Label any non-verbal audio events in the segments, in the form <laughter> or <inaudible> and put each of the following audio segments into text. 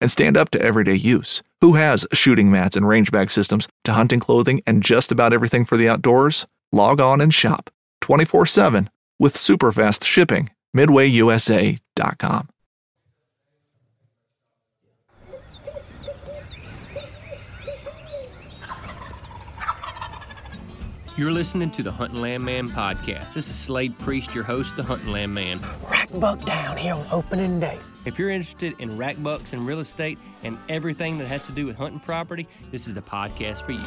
and stand up to everyday use. Who has shooting mats and range bag systems to hunting clothing and just about everything for the outdoors? Log on and shop 24 7 with super fast shipping. MidwayUSA.com. You're listening to the Hunting Land Man podcast. This is Slade Priest, your host, the Hunting Land Man. Rack buck down here on opening day. If you're interested in rack bucks and real estate and everything that has to do with hunting property, this is the podcast for you.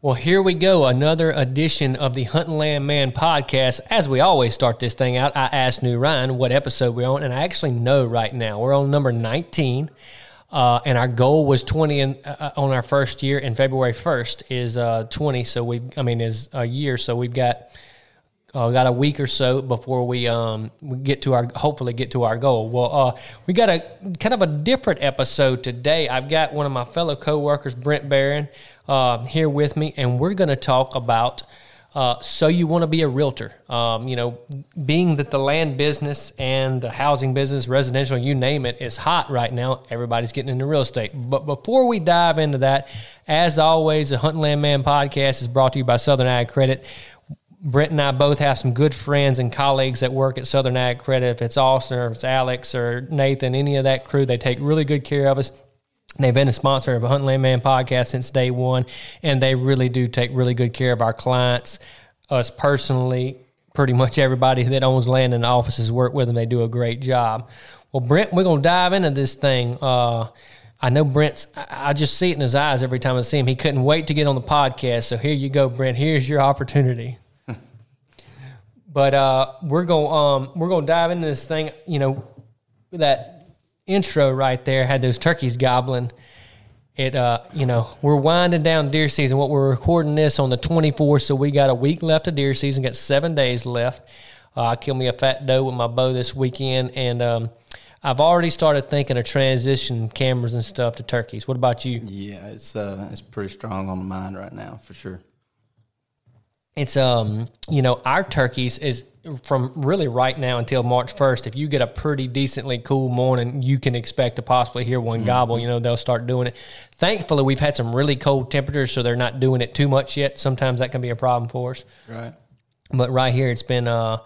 Well, here we go. Another edition of the Hunting Land Man podcast. As we always start this thing out, I asked New Ryan what episode we're on, and I actually know right now. We're on number 19. Uh, and our goal was 20 in, uh, on our first year, and February 1st is uh, 20. So we, I mean, is a year. So we've got uh, got a week or so before we um we get to our hopefully get to our goal. Well, uh, we got a kind of a different episode today. I've got one of my fellow coworkers, Brent Barron, uh, here with me, and we're going to talk about. Uh, so you want to be a realtor. Um, you know, being that the land business and the housing business, residential, you name it, is hot right now. Everybody's getting into real estate. But before we dive into that, as always, the Hunting Land Man podcast is brought to you by Southern Ag Credit. Brent and I both have some good friends and colleagues that work at Southern Ag Credit. If it's Austin or it's Alex or Nathan, any of that crew, they take really good care of us. They've been a sponsor of a Hunting Land Man podcast since day one, and they really do take really good care of our clients, us personally. Pretty much everybody that owns land in the offices work with them. They do a great job. Well, Brent, we're going to dive into this thing. Uh, I know Brent's, I just see it in his eyes every time I see him. He couldn't wait to get on the podcast. So here you go, Brent. Here's your opportunity. But uh, we're going um, we're going to dive into this thing. You know, that intro right there had those turkeys gobbling. It, uh, you know, we're winding down deer season. What we're recording this on the 24th, so we got a week left of deer season. Got seven days left. Uh, I killed me a fat doe with my bow this weekend, and um, I've already started thinking of transition cameras and stuff to turkeys. What about you? Yeah, it's uh, it's pretty strong on the mind right now for sure. It's um, you know, our turkeys is from really right now until March 1st, if you get a pretty decently cool morning, you can expect to possibly hear one mm-hmm. gobble. You know, they'll start doing it. Thankfully, we've had some really cold temperatures, so they're not doing it too much yet. Sometimes that can be a problem for us. Right. But right here, it's been uh,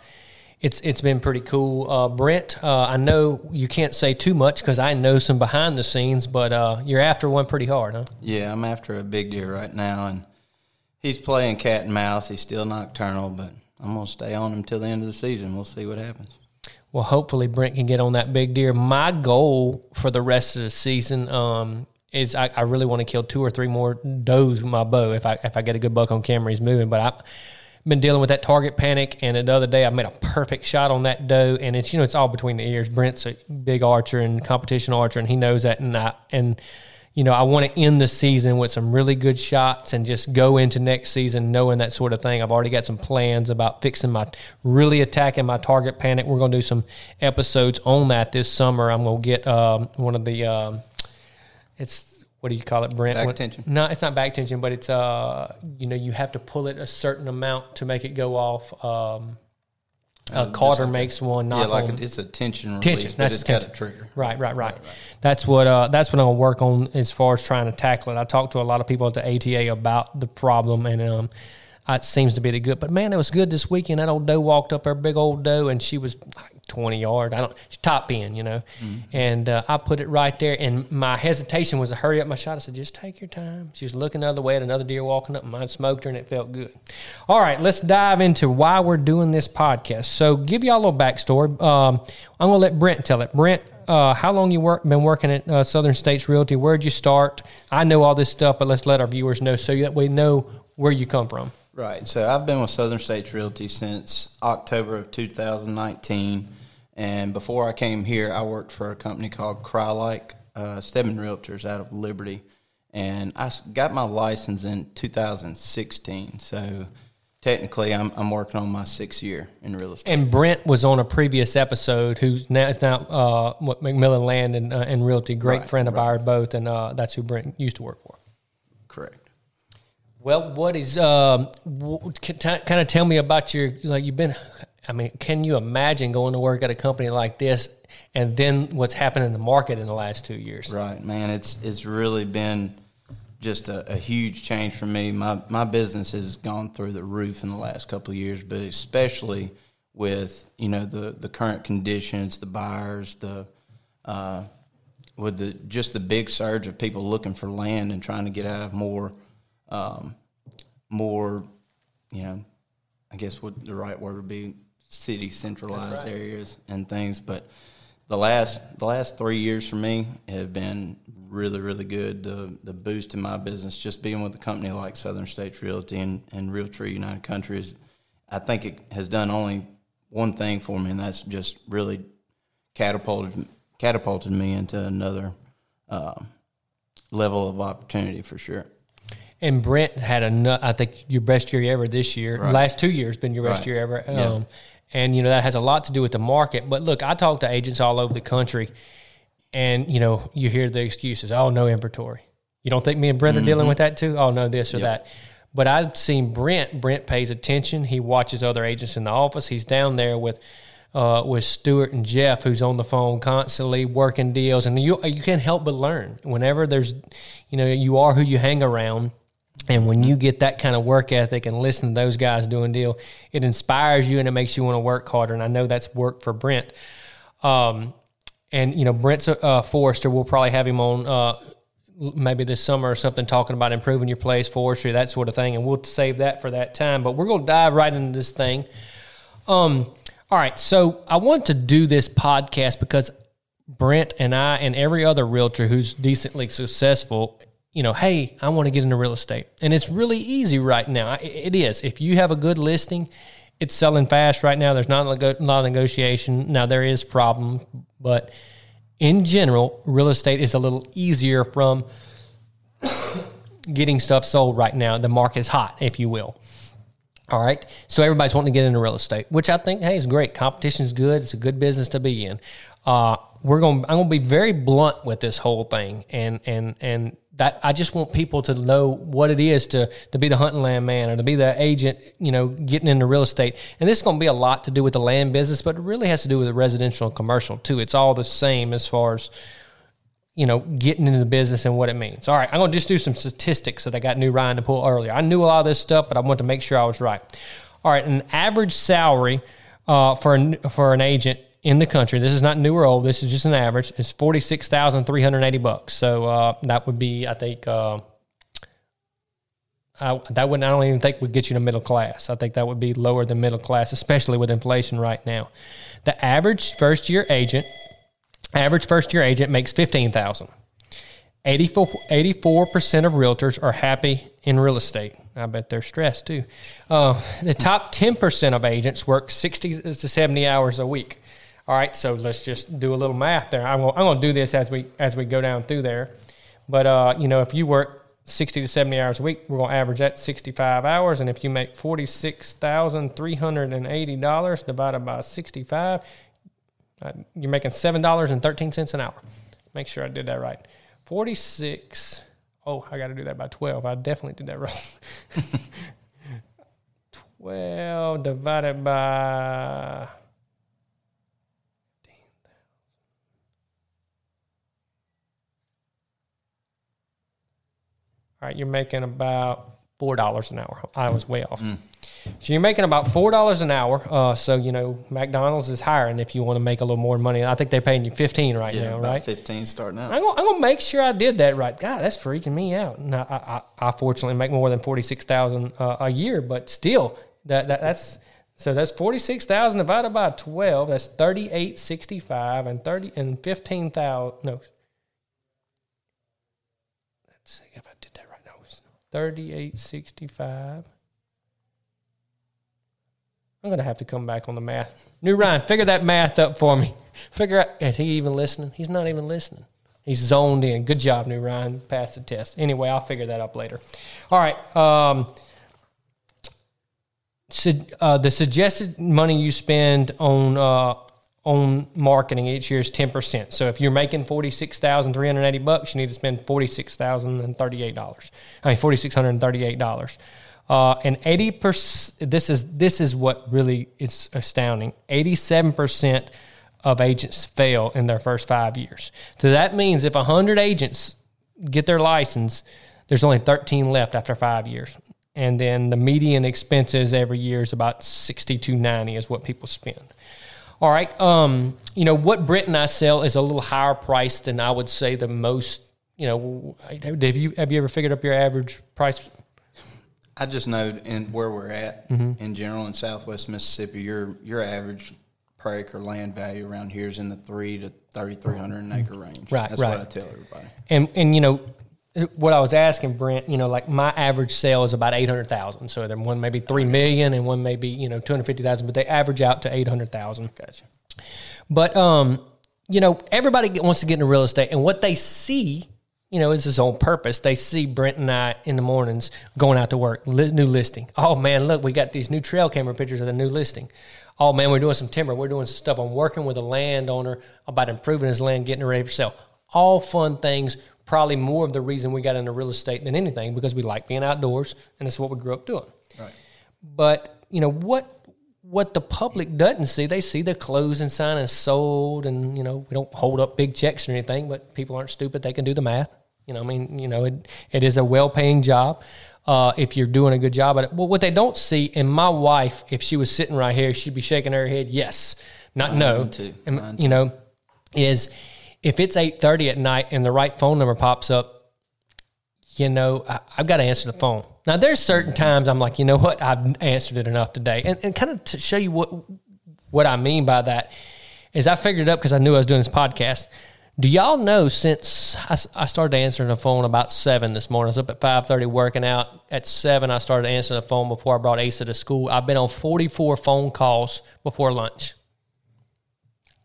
it's it's been pretty cool. Uh, Brent, uh, I know you can't say too much because I know some behind the scenes, but uh, you're after one pretty hard, huh? Yeah, I'm after a big deer right now, and he's playing cat and mouse. He's still nocturnal, but I'm gonna stay on him till the end of the season. We'll see what happens. Well, hopefully Brent can get on that big deer. My goal for the rest of the season um, is I, I, really want to kill two or three more does with my bow if I if I get a good buck on camera. He's moving, but I've been dealing with that target panic. And the other day I made a perfect shot on that doe, and it's you know it's all between the ears. Brent's a big archer and competition archer, and he knows that, and I and you know, I want to end the season with some really good shots and just go into next season knowing that sort of thing. I've already got some plans about fixing my, really attacking my target panic. We're going to do some episodes on that this summer. I'm going to get um, one of the, um, it's what do you call it, Brent? Back tension. No, it's not back tension, but it's uh, you know, you have to pull it a certain amount to make it go off. Um, uh, Carter makes one. Not yeah, like on- a, it's a tension release, tension. but That's it's the got a trigger. Right, right, right. That's what uh, that's what I'm gonna work on as far as trying to tackle it. I talked to a lot of people at the ATA about the problem, and um, it seems to be the good. But man, it was good this weekend. That old doe walked up her big old doe, and she was like 20 yard. I don't she top end, you know. And uh, I put it right there, and my hesitation was to hurry up my shot. I said, just take your time. She was looking the other way at another deer walking up, and mine smoked her, and it felt good. All right, let's dive into why we're doing this podcast. So, give y'all a little backstory. Um, I'm gonna let Brent tell it. Brent, uh, how long you work been working at uh, Southern States Realty? Where'd you start? I know all this stuff, but let's let our viewers know so that we know where you come from. Right. So I've been with Southern States Realty since October of 2019. And before I came here, I worked for a company called Crylike, uh, Stedman Realtors out of Liberty. And I got my license in 2016. So technically, I'm, I'm working on my sixth year in real estate. And Brent was on a previous episode, who's now it's now uh, what McMillan Land and, uh, and Realty, great Right, friend of ours both, and uh, that's who Brent used to work for. Well, what is um, kind of tell me about your like you've been? I mean, can you imagine going to work at a company like this, and then what's happened in the market in the last two years? Right, man. It's it's really been just a, a huge change for me. My my business has gone through the roof in the last couple of years, but especially with you know the the current conditions, the buyers, the uh, with the just the big surge of people looking for land and trying to get out of more um, more you know I guess what the right word would be city centralized areas and things. But the last the last three years for me have been really really good. The the boost in my business just being with a company like Southern States Realty and and Realtree United Country is I think it has done only one thing for me, and that's just really catapulted catapulted me into another um, level of opportunity for sure. And Brent had a, I think your best year ever this year. Last two years been your best Right. year ever. Um, Yeah. And you know that has a lot to do with the market. But look, I talk to agents all over the country, and you know you hear the excuses. Oh, no inventory. You don't think me and Brent are dealing with that too? Oh no, this or that. But I've seen Brent. Brent pays attention. He watches other agents in the office. He's down there with uh, with Stuart and Jeff, who's on the phone constantly working deals, and you you can't help but learn. Whenever there's, you know, you are who you hang around. And when you get that kind of work ethic and listen to those guys doing deal, it inspires you and it makes you want to work harder. And I know that's worked for Brent. Um, and you know, Brent uh, Forrester, we'll probably have him on uh, maybe this summer or something, talking about improving your place, forestry, that sort of thing. And we'll save that for that time. But we're going to dive right into this thing. Um, all right, so I want to do this podcast because Brent and I and every other realtor who's decently successful, you know, hey, I want to get into real estate. And it's really easy right now. It is. If you have a good listing, it's selling fast right now. There's not a lot of negotiation. Now, there is problem, but in general, real estate is a little easier from <coughs> getting stuff sold right now. The market is hot, if you will. All right. So everybody's wanting to get into real estate, which I think, hey, is great. Competition is good. It's a good business to be in. Uh, we're going. I'm going to be very blunt with this whole thing, and and and that I just want people to know what it is to to be the hunting land man or to be the agent. You know, getting into real estate, and this is going to be a lot to do with the land business, but it really has to do with the residential and commercial too. It's all the same as far as you know, getting into the business and what it means. All right, I'm going to just do some statistics that I got New Ryan to pull earlier. I knew a lot of this stuff, but I wanted to make sure I was right. All right, an average salary uh, for an, for an agent in the country. This is not new or old. This is just an average. It's forty six thousand three hundred eighty bucks. So uh, that would be, I think. Uh, I, that would I don't even think would get you to middle class. I think that would be lower than middle class, especially with inflation right now. The average first year agent Average first year agent makes 15000 84 percent of realtors are happy in real estate. I bet they're stressed too. Uh, the top ten percent of agents work sixty to seventy hours a week. All right, so let's just do a little math there. I'm gonna, do this as we as we go down through there. But uh, you know, if you work sixty to seventy hours a week, we're gonna average that sixty five hours. And if you make forty six thousand three hundred and eighty dollars divided by sixty five, uh, you're making seven dollars and thirteen cents an hour. Make sure I did that right. Forty six. Oh, I got to do that by 12. I definitely did that wrong. <laughs> 12 divided by. All right, you're making about four dollars an hour. I was way off. So you're making about four dollars an hour. Uh, so you know McDonald's is hiring if you want to make a little more money. I think they're paying you fifteen right Yeah, now, right? 15 starting out. I'm gonna, I'm gonna make sure I did that right. God, that's freaking me out. Now, I, I, I fortunately make more than forty six thousand uh, a year, but still, that, that that's so that's forty six thousand divided by twelve. That's thirty eight sixty five and thirty and fifteen thousand. No, 3865. I'm going to have to come back on the math. New Ryan, figure that math up for me. Figure out, is he even listening? He's not even listening. He's zoned in. Good job, New Ryan. Passed the test. Anyway, I'll figure that up later. All right. Um, so, uh, the suggested money you spend on uh, on marketing each year is ten percent. So if you're making forty six thousand three hundred eighty bucks, you need to spend forty six thousand and thirty eight dollars. I mean forty six hundred and thirty eight dollars. Uh, and eighty percent. This is this is what really is astounding. Eighty seven percent of agents fail in their first five years. So that means if hundred agents get their license, there's only thirteen left after five years. And then the median expenses every year is about sixty two ninety is what people spend. All right. Um, you know, what Brent and I sell is a little higher price than I would say the most, you know, have you have you ever figured up your average price? I just know in where we're at Mm-hmm. in general in Southwest Mississippi, your your average per acre land value around here is in the three to thirty three hundred an acre range. Right, That's right. what I tell everybody. And and you know, what I was asking Brent, you know, like my average sale is about eight hundred thousand. So then one maybe three million and one may be, you know, two hundred fifty thousand, but they average out to eight hundred thousand. Gotcha. But um, you know, everybody wants to get into real estate, and what they see, you know, is his own purpose. They see Brent and I in the mornings going out to work, li- new listing. Oh man, look, we got these new trail camera pictures of the new listing. Oh man, we're doing some timber. We're doing some stuff. I'm working with a landowner about improving his land, getting it ready for sale. All fun things. Probably more of the reason we got into real estate than anything because we like being outdoors, and that's what we grew up doing. Right. But you know what? What the public doesn't see, they see the closing sign is sold, and you know we don't hold up big checks or anything. But people aren't stupid; they can do the math. You know, I mean, you know, it it is a well-paying job uh, if you're doing a good job at it. Well, what they don't see, and my wife, if she was sitting right here, she'd be shaking her head, yes, not no, too. And, you know, is if it's eight thirty at night and the right phone number pops up, you know, I, I've got to answer the phone. Now, there's certain times I'm like, you know what, I've answered it enough today, and, and kind of to show you what what I mean by that is I figured it up because I knew I was doing this podcast. Do y'all know since I started answering the phone about seven this morning, I was up at five thirty working out. At seven, I started answering the phone before I brought Asa to school. I've been on forty four phone calls before lunch.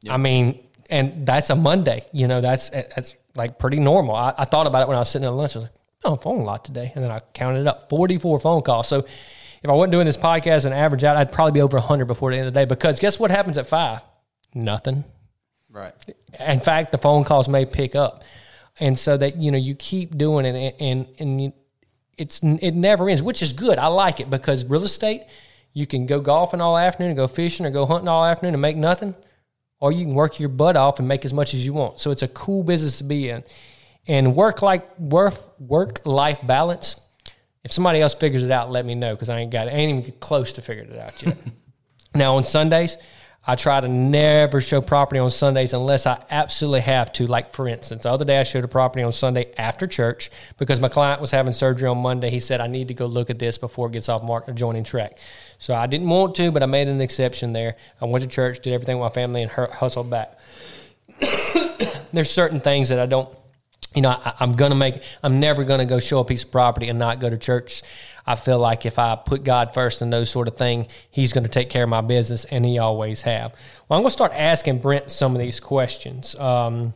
I mean, and that's a Monday. You know, that's that's like pretty normal. I, I thought about it when I was sitting at lunch. I was like, oh, I'm on phone a lot today, and then I counted it up: 44 phone calls. So if I wasn't doing this podcast and average out, I'd probably be over 100 before the end of the day. Because guess what happens at five? Nothing. Right. In fact, the phone calls may pick up, and so that you know you keep doing it, and and, and you, it's it never ends, which is good. I like it because real estate, you can go golfing all afternoon, and go fishing, or go hunting all afternoon and make nothing, or you can work your butt off and make as much as you want. So it's a cool business to be in, and work like work work life balance. If somebody else figures it out, let me know because I ain't got I ain't even close to figuring it out yet. <laughs> Now on Sundays, I try to never show property on Sundays unless I absolutely have to. Like for instance, the other day I showed a property on Sunday after church because my client was having surgery on Monday. He said I need to go look at this before it gets off market adjoining track. So I didn't want to, but I made an exception there. I went to church, did everything with my family, and hu- hustled back. <coughs> There's certain things that I don't you know, I, I'm gonna make. I'm never gonna go show a piece of property and not go to church. I feel like if I put God first and those sort of thing, He's gonna take care of my business, and He always have. Well, I'm gonna start asking Brent some of these questions. Um,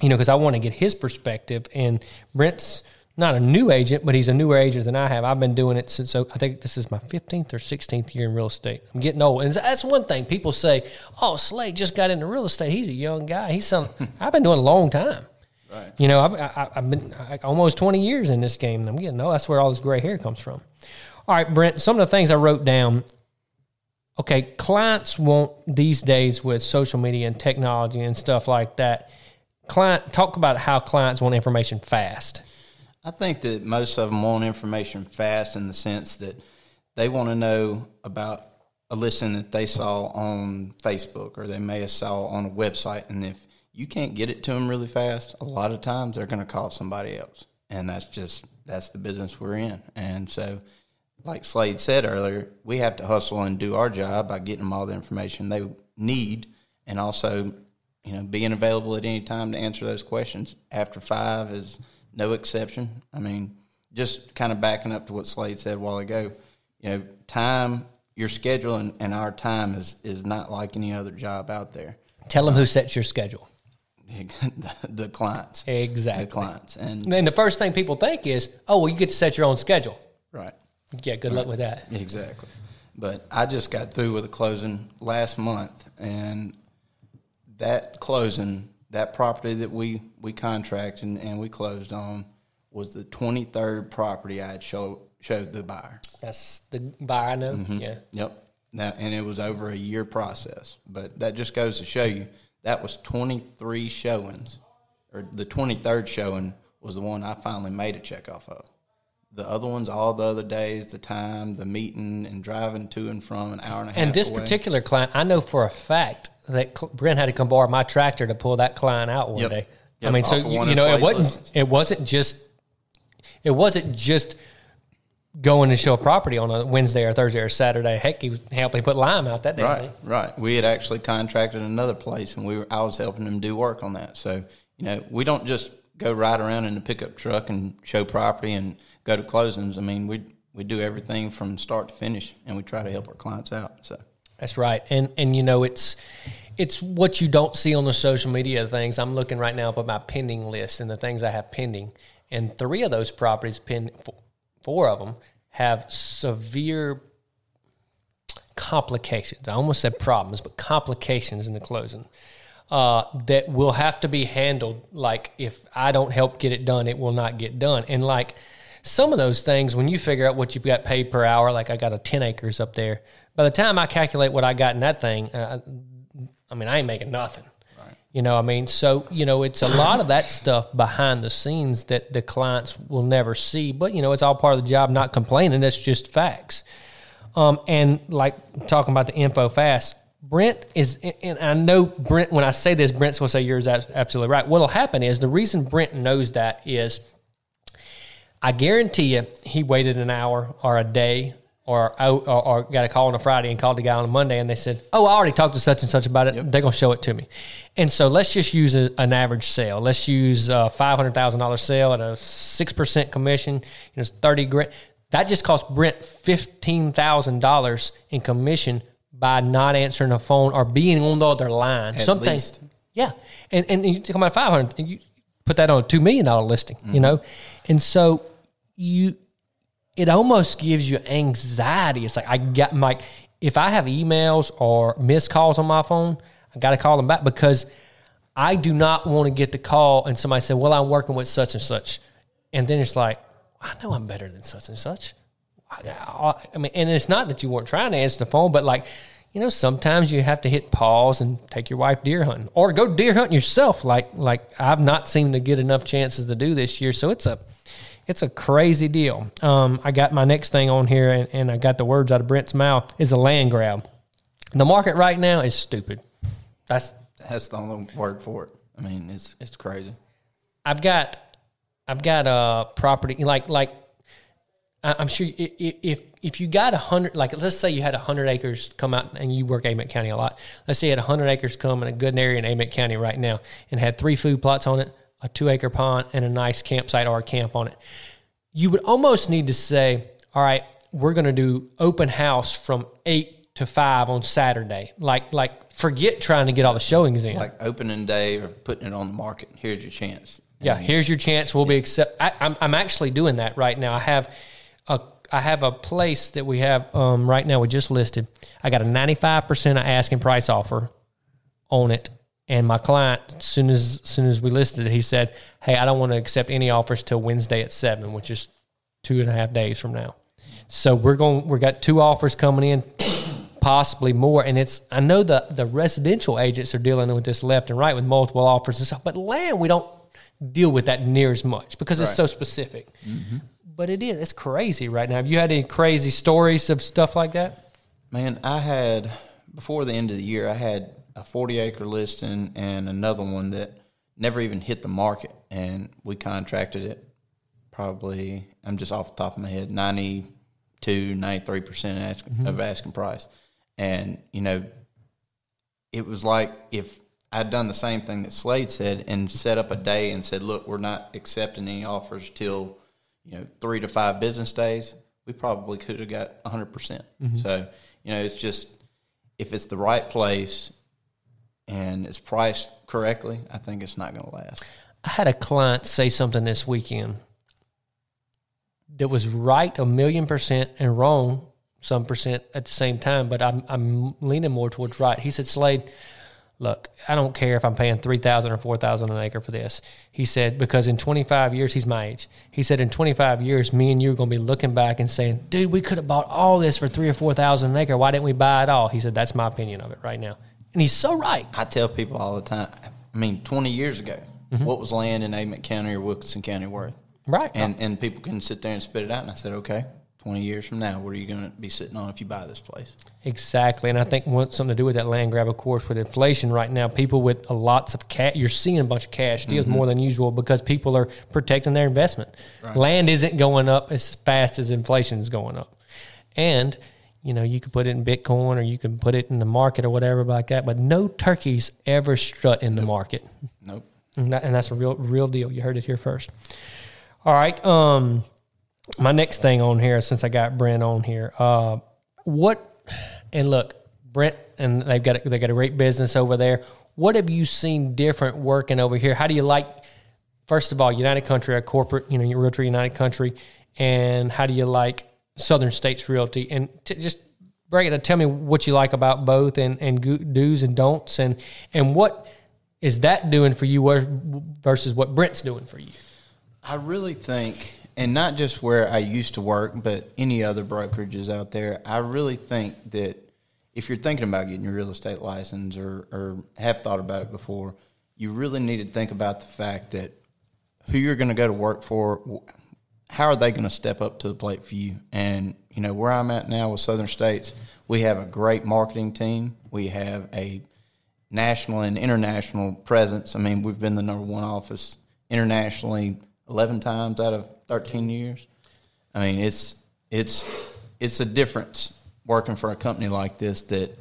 you know, because I want to get his perspective. And Brent's not a new agent, but he's a newer agent than I have. I've been doing it since so I think this is my 15th or 16th year in real estate. I'm getting old, and that's one thing people say. Oh, Slade just got into real estate. He's a young guy. He's some. <laughs> I've been doing a long time. Right. You know, I've, I, I've been I, almost 20 years in this game, and I'm getting, old. that's where all this gray hair comes from. All right, Brent, some of the things I wrote down. Okay, clients want these days with social media and technology and stuff like that. Client, talk about how clients want information fast. I think that most of them want information fast in the sense that they want to know about a listing that they saw on Facebook or they may have saw on a website, and if you can't get it to them really fast, a lot of times they're going to call somebody else, and that's just that's the business we're in. And so, like Slade said earlier, we have to hustle and do our job by getting them all the information they need, and also, you know, being available at any time to answer those questions. After five is no exception. I mean, just kind of backing up to what Slade said a while ago, you know, time your schedule and, and our time is is not like any other job out there. Tell them who sets your schedule. <laughs> the, clients, Exactly. the clients, and And the first thing people think is, oh, well, you get to set your own schedule. right, Yeah, good luck with that. exactly. But I just got through with a closing last month, and that closing, that property that we we contracted and, and we closed on, was the twenty third property I had showed showed the buyer. That's the buyer I know. Mm-hmm. Yeah. Yep. That, and it was over a year process. But that just goes to show you that was 23 showings, or the 23rd showing was the one I finally made a check off of. The other ones, all the other days, the time, the meeting, and driving to and from an hour and a half. And this away. particular client, I know for a fact that Cl- Brent had to come borrow my tractor to pull that client out one Yep. day. I mean, so off of you, you know, it wasn't listings. it wasn't just it wasn't just going to show a property on a Wednesday or Thursday or Saturday. Heck, he was helping put lime out that day. Right, right. We had actually contracted another place, and we were I was helping them do work on that. So you know, we don't just go ride around in the pickup truck and show property and go to closings. I mean, we we do everything from start to finish, and we try to help our clients out. So That's right. And and you know it's it's what you don't see on the social media things. I'm looking right now up at my pending list and the things I have pending. And three of those properties, pen, four of them, have severe complications. I almost said problems, but complications in the closing uh, that will have to be handled. Like if I don't help get it done, it will not get done. And like some of those things, when you figure out what you've got paid per hour, like I got a 10 acres up there, by the time I calculate what I got in that thing, uh, I mean, I ain't making nothing. You know, what I mean, so you know, it's a lot of that stuff behind the scenes that the clients will never see. But you know, it's all part of the job. Not complaining. That's just facts. Um, and like talking about the info fast, Brent is, and I know Brent. When I say this, Brent's going to say yours is absolutely right. What'll happen is the reason Brent knows that is, I guarantee you, he waited an hour or a day or, oh, or, or got a call on a Friday and called the guy on a Monday and they said, Oh, I already talked to such and such about it. They're going to show it to me. And so let's just use a, an average sale. Let's use a $500,000 sale at a 6% commission. You know, it's 30 grand. That just cost Brent $15,000 in commission by not answering a phone or being on the other line. At Something. least. Yeah. And, and you come out 500 and you put that on a $2 million listing, you mm-hmm. know? And so you, it almost gives you anxiety. It's like I got my if I have emails or missed calls on my phone, I got to call them back because I do not want to get the call and somebody said, "Well, I'm working with such and such," and then it's like, I know I'm better than such and such. I, I, I mean, and it's not that you weren't trying to answer the phone, but like, you know, sometimes you have to hit pause and take your wife deer hunting or go deer hunting yourself. Like, like I've not seemed to get enough chances to do this year, so it's a it's a crazy deal. Um, I got my next thing on here, and, and I got the words out of Brent's mouth is a land grab. The market right now is stupid. That's that's the only word for it. I mean, it's it's crazy. I've got I've got a property like like I'm sure if if you got a hundred like let's say you had a hundred acres come out and you work Amite County a lot. Let's say you had a hundred acres come in a good area in Amite County right now and had three food plots on it, a two acre pond, and a nice campsite or a camp on it. You would almost need to say, all right, we're going to do open house from eight to five on Saturday. Like like forget trying to get all the showings in. Like opening day or putting it on the market. Here's your chance. Yeah, here's your chance. We'll be accept. I, I'm I'm actually doing that right now. I have a I have a place that we have um, right now. We just listed. I got a 95 percent asking price offer on it, And my client, as soon as, as soon as we listed it, he said, "Hey, I don't want to accept any offers till Wednesday at seven, which is two and a half days from now." So we're going. We got two offers coming in, possibly more. And it's. I know the the residential agents are dealing with this left and right with multiple offers and stuff, but land we don't deal with that near as much because it's so specific. Mm-hmm. But it is. It's crazy right now. Have you had any crazy stories of stuff like that? Man, I had before the end of the year, I had a 40 acre listing and another one that never even hit the market, and we contracted it. Probably, I'm just off the top of my head, 92, 93 percent asking, mm-hmm. of asking price, and you know, it was like if I'd done the same thing that Slade said and set up a day and said, "Look, we're not accepting any offers till you know three to five business days." We probably could have got 100 percent. Mm-hmm. So you know, it's just if it's the right place and it's priced correctly, I think it's not going to last. I had a client say something this weekend that was right a million percent and wrong some percent at the same time, but I'm I'm leaning more towards right. He said, Slade, look, I don't care if I'm paying three thousand or four thousand an acre for this. He said, because in twenty five years, he's my age. He said in twenty five years, me and you are gonna be looking back and saying, Dude, we could have bought all this for three or four thousand an acre. Why didn't we buy it all? He said, That's my opinion of it right now. And he's so right. I tell people all the time. I mean, 20 years ago, mm-hmm. what was land in Amite County or Wilkinson County worth? Right. And and people can sit there and spit it out. And I said, okay, 20 years from now, what are you going to be sitting on if you buy this place? Exactly, and I think wants something to do with that land grab. Of course, with inflation right now, people with lots of cash, you're seeing a bunch of cash deals mm-hmm. more than usual because people are protecting their investment. Land isn't going up as fast as inflation is going up, and you know you can put it in Bitcoin or you can put it in the market or whatever like that. But no turkeys ever strut in the market, Nope. and, that, and that's a real real deal. You heard it here first. All right. Um, my next thing on here, since I got Brent on here, uh, what? And look, Brent, and they've got a, they got a great business over there. What have you seen different working over here? How do you like? First of all, United Country, a corporate, you know, Realtree United Country, and how do you like Southern States Realty? And t- just break it. Tell me what you like about both, and and do's and don'ts, and and what is that doing for you versus what Brent's doing for you? I really think, and not just where I used to work, but any other brokerages out there, I really think that if you're thinking about getting your real estate license or, or have thought about it before, you really need to think about the fact that who you're going to go to work for, how are they going to step up to the plate for you? And, you know, where I'm at now with Southern States, we have a great marketing team. We have a national and international presence. I mean, we've been the number one office internationally 11 times out of 13 years. I mean, it's it's it's a difference working for a company like this that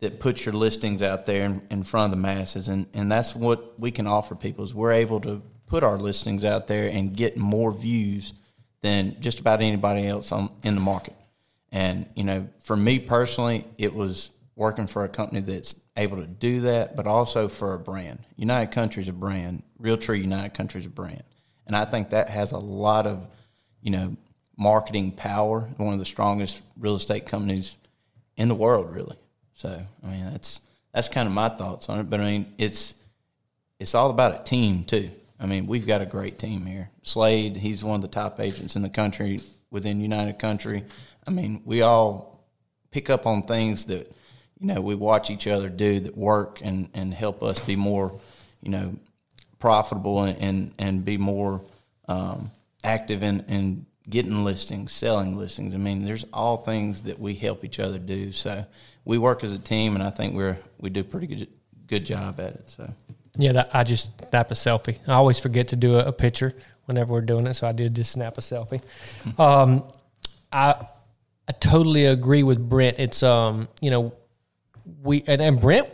that puts your listings out there in, in front of the masses, and and that's what we can offer people is we're able to put our listings out there and get more views than just about anybody else on in the market. And you know, for me personally, it was working for a company that's able to do that, but also for a brand. United Country is a brand. Realtree United Country is a brand, and I think that has a lot of, you know, marketing power. One of the strongest real estate companies in the world, really. So, I mean, that's that's kind of my thoughts on it. But I mean, it's it's all about a team too. I mean, we've got a great team here. Slade, he's one of the top agents in the country within United Country. I mean, we all pick up on things that you know we watch each other do that work and and help us be more you know profitable and and, and be more um, active in in getting listings, selling listings. I mean, there's all things that we help each other do. So we work as a team, and I think we're we do pretty good good job at it. So. Yeah, that, I just snap a selfie. I always forget to do a, a picture whenever we're doing it, so I did just snap a selfie. Um, I I totally agree with Brent. It's um, you know, we and, and Brent,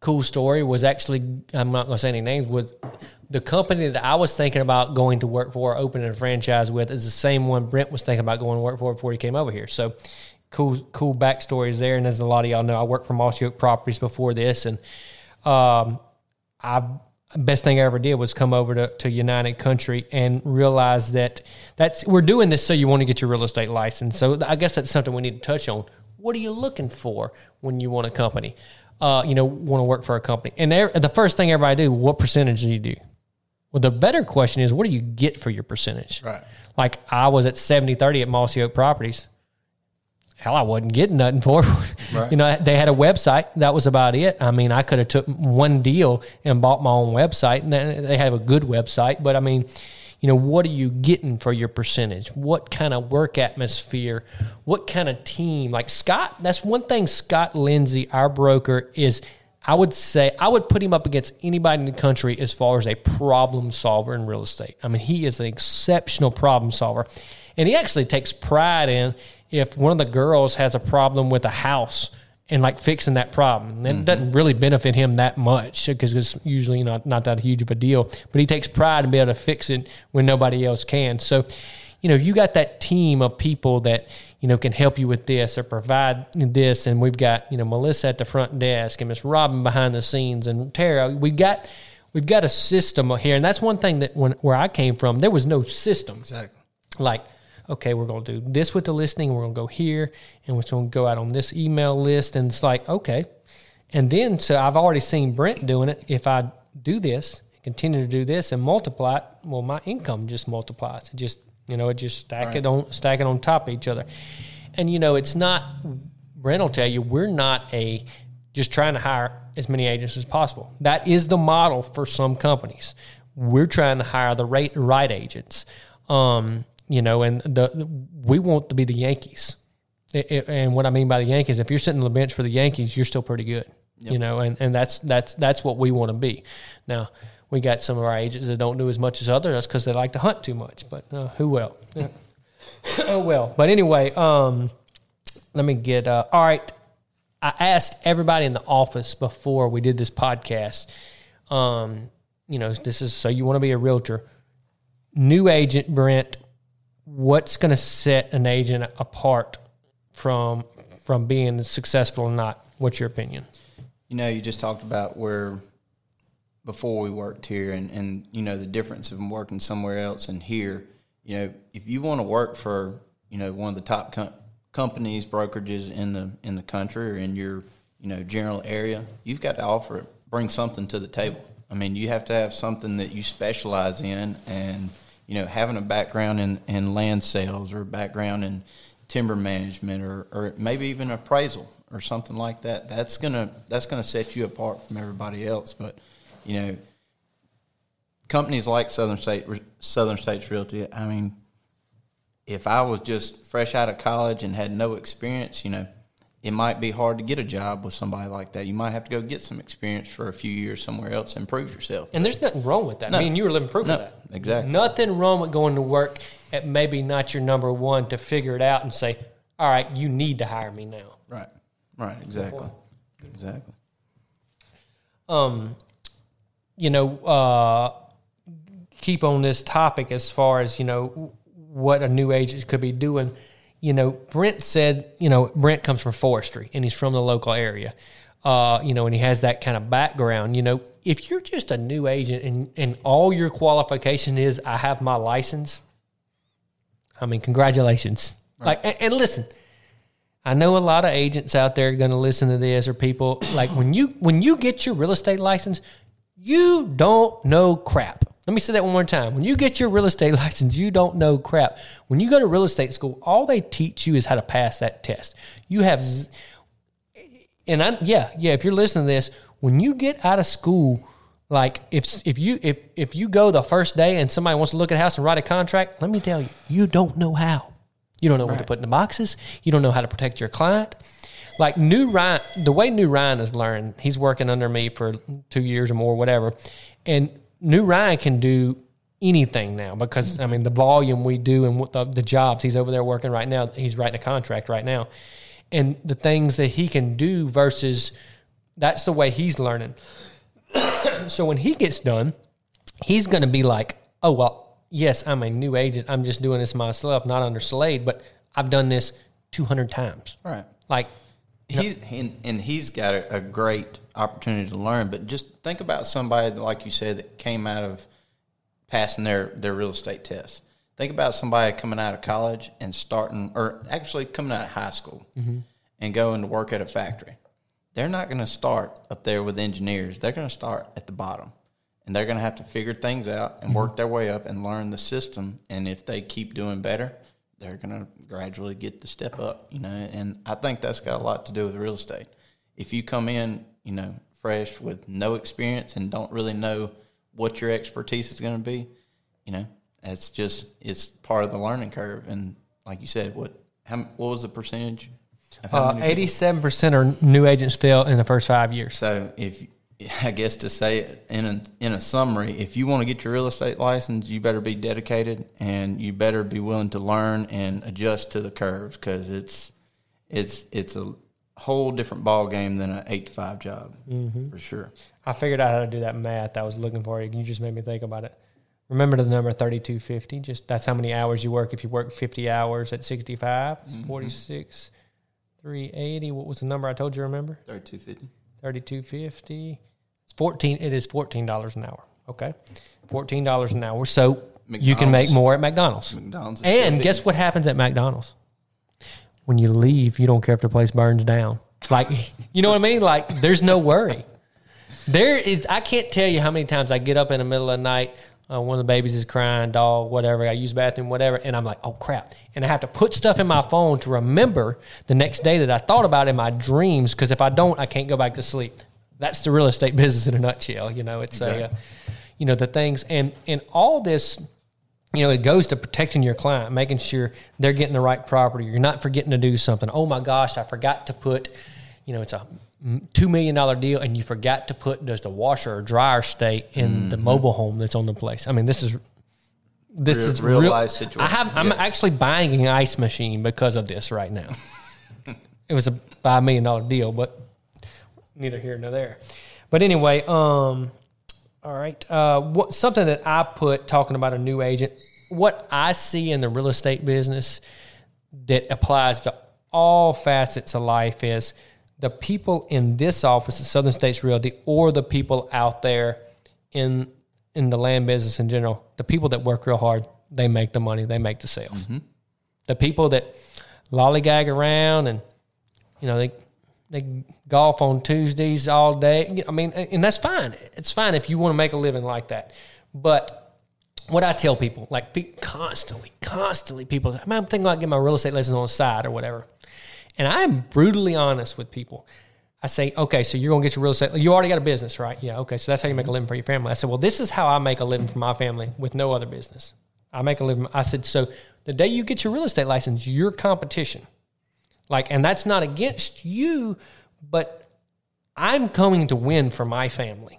cool story was actually I'm not gonna say any names was the company that I was thinking about going to work for, opening a franchise with, is the same one Brent was thinking about going to work for before he came over here. So cool, cool backstories there. And as a lot of y'all know, I worked for Mossy Oak Properties before this, and um, I best thing I ever did was come over to, to United Country and realize that that's we're doing this so you want to get your real estate license. So I guess that's something we need to touch on. What are you looking for when you want a company? uh, you know, want to work for a company. And the first thing everybody do, what percentage do you do? Well, the better question is, what do you get for your percentage? Right. Like I was at 70 30 at Mossy Oak Properties. Hell, I wasn't getting nothing for it. <laughs> Right. You know, they had a website. That was about it. I mean, I could have took one deal and bought my own website, and they they have a good website. But I mean, you know, what are you getting for your percentage? What kind of work atmosphere? What kind of team? Like Scott, that's one thing. Scott Lindsay, our broker, is. I would say I would put him up against anybody in the country as far as a problem solver in real estate. I mean, he is an exceptional problem solver. And he actually takes pride in if one of the girls has a problem with a house and like fixing that problem. It doesn't mm-hmm. really benefit him that much because it's usually not, not that huge of a deal. But he takes pride in being able to fix it when nobody else can. So, you know, you got that team of people that, you know, can help you with this or provide this. And we've got, you know, Melissa at the front desk and Miss Robin behind the scenes and Tara. We've got we've got a system here. And that's one thing that when where I came from, there was no system Exactly. like, okay, we're going to do this with the listing. We're going to go here and we're going to go out on this email list. And it's like, okay. And then, so I've already seen Brent doing it. If I do this, continue to do this and multiply it, well, my income just multiplies. It just, you know, it just stack it on, stack it on top of each other. And, you know, it's not, Brent will tell you, we're not a, just trying to hire as many agents as possible. That is the model for some companies. We're trying to hire the right, right agents. Um, you know, and the we want to be the Yankees. I- I- and what I mean by the Yankees, if you're sitting on the bench for the Yankees, you're still pretty good. You know, and, and that's that's that's what we want to be. Now, we got some of our agents that don't do as much as others because they like to hunt too much. But uh, who will? Yeah. <laughs> oh well. But anyway, um, let me get uh, all right. I asked everybody in the office before we did this podcast. Um, you know, this is so you want to be a realtor. New agent Brent, what's going to set an agent apart from from being successful or not? What's your opinion? You know, you just talked about where before we worked here and, and you know, the difference of working somewhere else and here. You know, if you want to work for, you know, one of the top com- companies, brokerages in the in the country or in your, you know, general area, you've got to offer bring something to the table. I mean, you have to have something that you specialize in and, you know, having a background in, in land sales or a background in timber management or, or maybe even appraisal or something like that. That's gonna that's gonna set you apart from everybody else. But you know, companies like Southern State Southern States Realty. I mean, if I was just fresh out of college and had no experience, you know, it might be hard to get a job with somebody like that. You might have to go get some experience for a few years somewhere else and prove yourself. And there's nothing wrong with that. No. I mean, you were living proof No, of that. exactly. Nothing wrong with going to work at maybe not your number one to figure it out and say, all right, you need to hire me now. Right. Right. Exactly. Exactly. um, you know, uh, keep on this topic as far as you know what a new agent could be doing. You know, Brent said, you know, Brent comes from forestry and he's from the local area. Uh, you know, and he has that kind of background. You know, if you're just a new agent and, and all your qualification is I have my license, I mean, congratulations. Like, and, and listen, I know a lot of agents out there are going to listen to this or people like when you when you get your real estate license, you don't know crap. Let me say that one more time. When you get your real estate <laughs> license, you don't know crap. When you go to real estate school, all they teach you is how to pass that test. You have z- and I yeah, yeah, if you're listening to this, when you get out of school, like if if you if if you go the first day and somebody wants to look at a house and write a contract, let me tell you, you don't know how. You don't know what to put in the boxes. You don't know how to protect your client. Like new Ryan, the way new Ryan has learned, he's working under me for two years or more, whatever. And new Ryan can do anything now because I mean the volume we do and what the, the jobs he's over there working right now. He's writing a contract right now, and the things that he can do versus that's the way he's learning. <coughs> so when he gets done, he's going to be like, oh, well, yes, I'm a new agent. I'm just doing this myself, not under Slade, but I've done this 200 times. Right. Like, He's and, and he's got a, a great opportunity to learn. But just think about somebody that, like you said, that came out of passing their their real estate test. Think about somebody coming out of college and starting, or actually coming out of high school mm-hmm. and going to work at a factory. they're not going to start up there with engineers. They're going to start at the bottom. And they're going to have to figure things out and mm-hmm. work their way up and learn the system. And if they keep doing better, they're going to gradually get the step up, you know. And I think that's got a lot to do with real estate. If you come in, you know, fresh with no experience and don't really know what your expertise is going to be, you know, that's just it's part of the learning curve. And like you said, what how, what was the percentage? Uh, Eighty-seven percent of new agents fail in the first five years. So if <laughs> I guess to say it in a in a summary, if you want to get your real estate license, you better be dedicated and you better be willing to learn and adjust to the curves because it's it's it's a whole different ball game than an eight to five job mm-hmm. for sure. I figured out how to do that math I was looking for. You You just made me think about it. Remember the number 3250? Just that's how many hours you work. If you work 50 hours at 65, it's mm-hmm. 46, 380. What was the number I told you? Remember? Thirty two fifty. 3250. It's 14. It is $14 an hour. Okay. $14 an hour. So you can make more at McDonald's. McDonald's And guess what happens at McDonald's? When you leave, you don't care if the place burns down. Like, <laughs> you know what I mean? Like, there's no worry. There is, I can't tell you how many times I get up in the middle of the night, uh, one of the babies is crying, dog, whatever, I use bathroom, whatever, and I'm like, oh crap. And I have to put stuff in my phone to remember the next day that I thought about in my dreams, because if I don't, I can't go back to sleep. That's the real estate <laughs> business in a nutshell. You know, it's a, uh, you know, the things, and, and all this, you know, it goes to protecting your client, making sure they're getting the right property. You're not forgetting to do something. Oh my gosh, I forgot to put, you know, it's a two million dollar deal, and you forgot to put does the washer or dryer stay in the mobile home that's on the place. I mean, this is this Real- is real real life situation, I have. I'm yes. actually buying an ice machine because of this right now. <laughs> it was a five million dollar deal, but neither here nor there. But anyway, um, all right. Uh, what something that I put talking about a new agent, what I see in the real estate business that applies to all facets of life is the people in this office at Southern States Realty or the people out there in in the land business in general, the people that work real hard, they make the money, they make the sales. The people that lollygag around and you know they they golf on Tuesdays all day. I mean, and that's fine. It's fine if you want to make a living like that. But what I tell people, like pe- constantly, constantly, people, "Man, I'm thinking about getting my real estate license on the side or whatever. And I'm brutally honest with people. I say, okay, so you're gonna get your real estate. You already got a business, right? Yeah, okay. So that's how you make a living for your family. I said, well, this is how I make a living for my family with no other business. I make a living. I said, so the day you get your real estate license, your competition. Like, and that's not against you, but I'm coming to win for my family.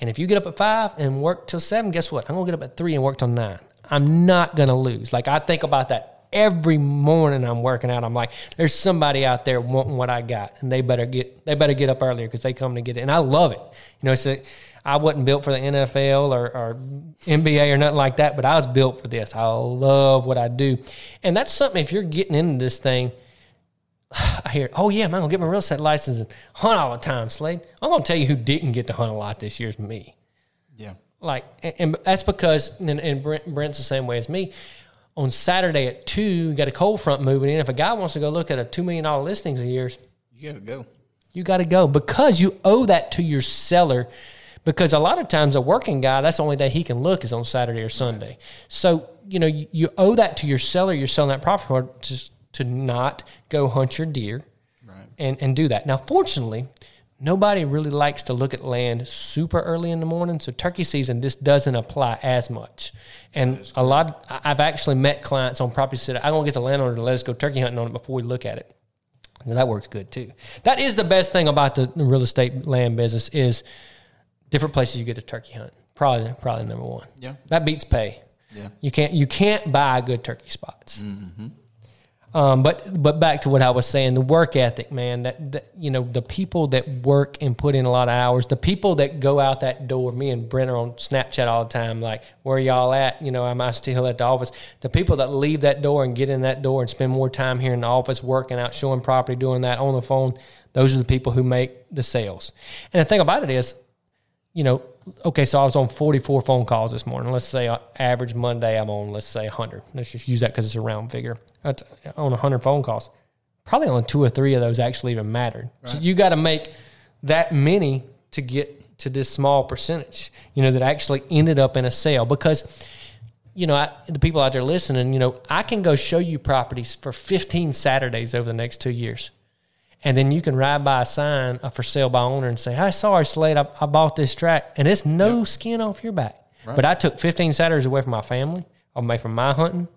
And if you get up at five and work till seven, guess what? I'm gonna get up at three and work till nine. I'm not gonna lose. Like I think about that every morning I'm working out. I'm like, there's somebody out there wanting what I got, and they better get they better get up earlier because they come to get it. And I love it. You know, a, I wasn't built for the NFL or, or NBA or nothing like that, but I was built for this. I love what I do, and that's something. If you're getting into this thing, <sighs> I hear, oh yeah, man, I'm gonna get my real estate license and hunt all the time, Slade. I'm gonna tell you who didn't get to hunt a lot this year is me. Yeah. Like, and, and that's because, and, and Brent, Brent's the same way as me. On Saturday at two, you got a cold front moving in. If a guy wants to go look at a two million dollar listings a year, You got to go. you got to go because you owe that to your seller. Because a lot of times a working guy, that's the only day he can look is on Saturday or Sunday. So you know you, you owe that to your seller. You're selling that property for just to not go hunt your deer, Right. and and do that. Now, fortunately, nobody really likes to look at land super early in the morning. So turkey season, this doesn't apply as much. And a lot, I've actually met clients on property said, I don't get the landowner to let us go turkey hunting on it before we look at it. So that works good too. That is the best thing about the real estate land business is different places you get to turkey hunt. Probably, probably number one. Yeah. that beats pay. Yeah. You can't you can't buy good turkey spots. Um, but but back to what I was saying, the work ethic, man. That, that you know, the people that work and put in a lot of hours, the people that go out that door. Me and Brent are on Snapchat all the time. Like, where y'all at? You know, am I still at the office? The people that leave that door and get in that door and spend more time here in the office, working out, showing property, doing that on the phone. Those are the people who make the sales. And the thing about it is, you know, okay, so I was on 44 phone calls this morning. Let's say uh, average Monday, I'm on, let's say 100. Let's just use that because it's a round figure. That's on 100 phone calls. Probably only two or three of those actually even mattered. So you got to make that many to get to this small percentage, you know, that actually ended up in a sale because, you know, I, the people out there listening, you know, I can go show you properties for 15 Saturdays over the next two years. And then you can ride by a sign uh, for sale by owner and say, "Hi, sorry, Slade, I, I bought this track," and it's no skin off your back. But I took 15 Saturdays away from my family, away from my hunting,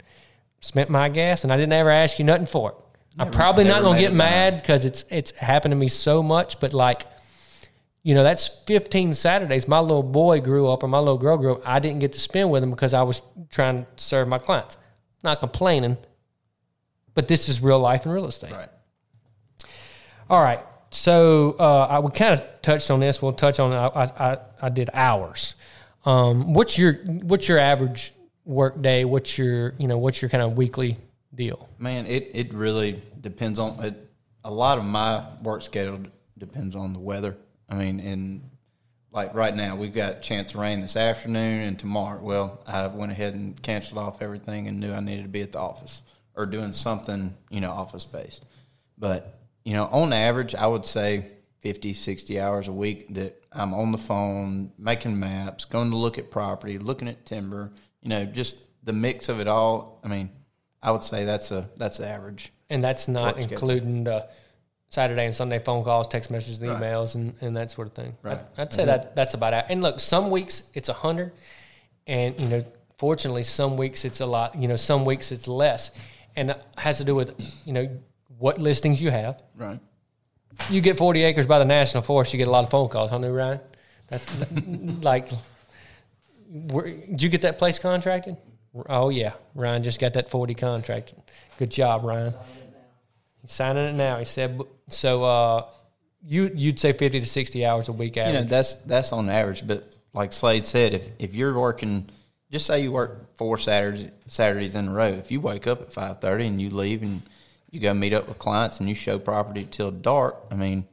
spent my gas, and I didn't ever ask you nothing for it. I'm probably not gonna get mad because it's it's happened to me so much. But like, you know, that's 15 Saturdays. My little boy grew up, or my little girl grew up. I didn't get to spend with him because I was trying to serve my clients. Not complaining, but this is real life and real estate. Right. All right. So uh, I we kind of touched on this. We'll touch on. I I, I did hours. Um, what's your what's your average work day? What's your you know what's your kind of weekly deal? Man, it, it really depends on it. A lot of my work schedule depends on the weather. I mean, and like right now, we've got chance of rain this afternoon and tomorrow. Well, I went ahead and canceled off everything and knew I needed to be at the office or doing something, you know, office based. But, you know, on average, I would say 50, 60 hours a week that I'm on the phone, making maps, going to look at property, looking at timber, you know, just the mix of it all. I mean, I would say that's a that's the average. And that's not including the Saturday and Sunday phone calls, text messages, Right. emails, and, and that sort of thing. Right. I, would say mm-hmm. that that's about it. And look, some weeks it's a hundred, and you know, fortunately, some weeks it's a lot. You know, some weeks it's less, and it has to do with you know what listings you have. Right. You get 40 acres by the National Forest, you get a lot of phone calls, huh, new Ryan? That's like, where, did you get that place contracted? Oh, yeah. Ryan just got that 40 contracted. Good job, Ryan. He's signing it now. He said, so uh, you, you'd say 50 to 60 hours a week average. You know, that's that's on average. But like Slade said, if if you're working, just say you work four Saturdays Saturdays in a row. If you wake up at five thirty and you leave and you go meet up with clients and you show property till dark, I mean,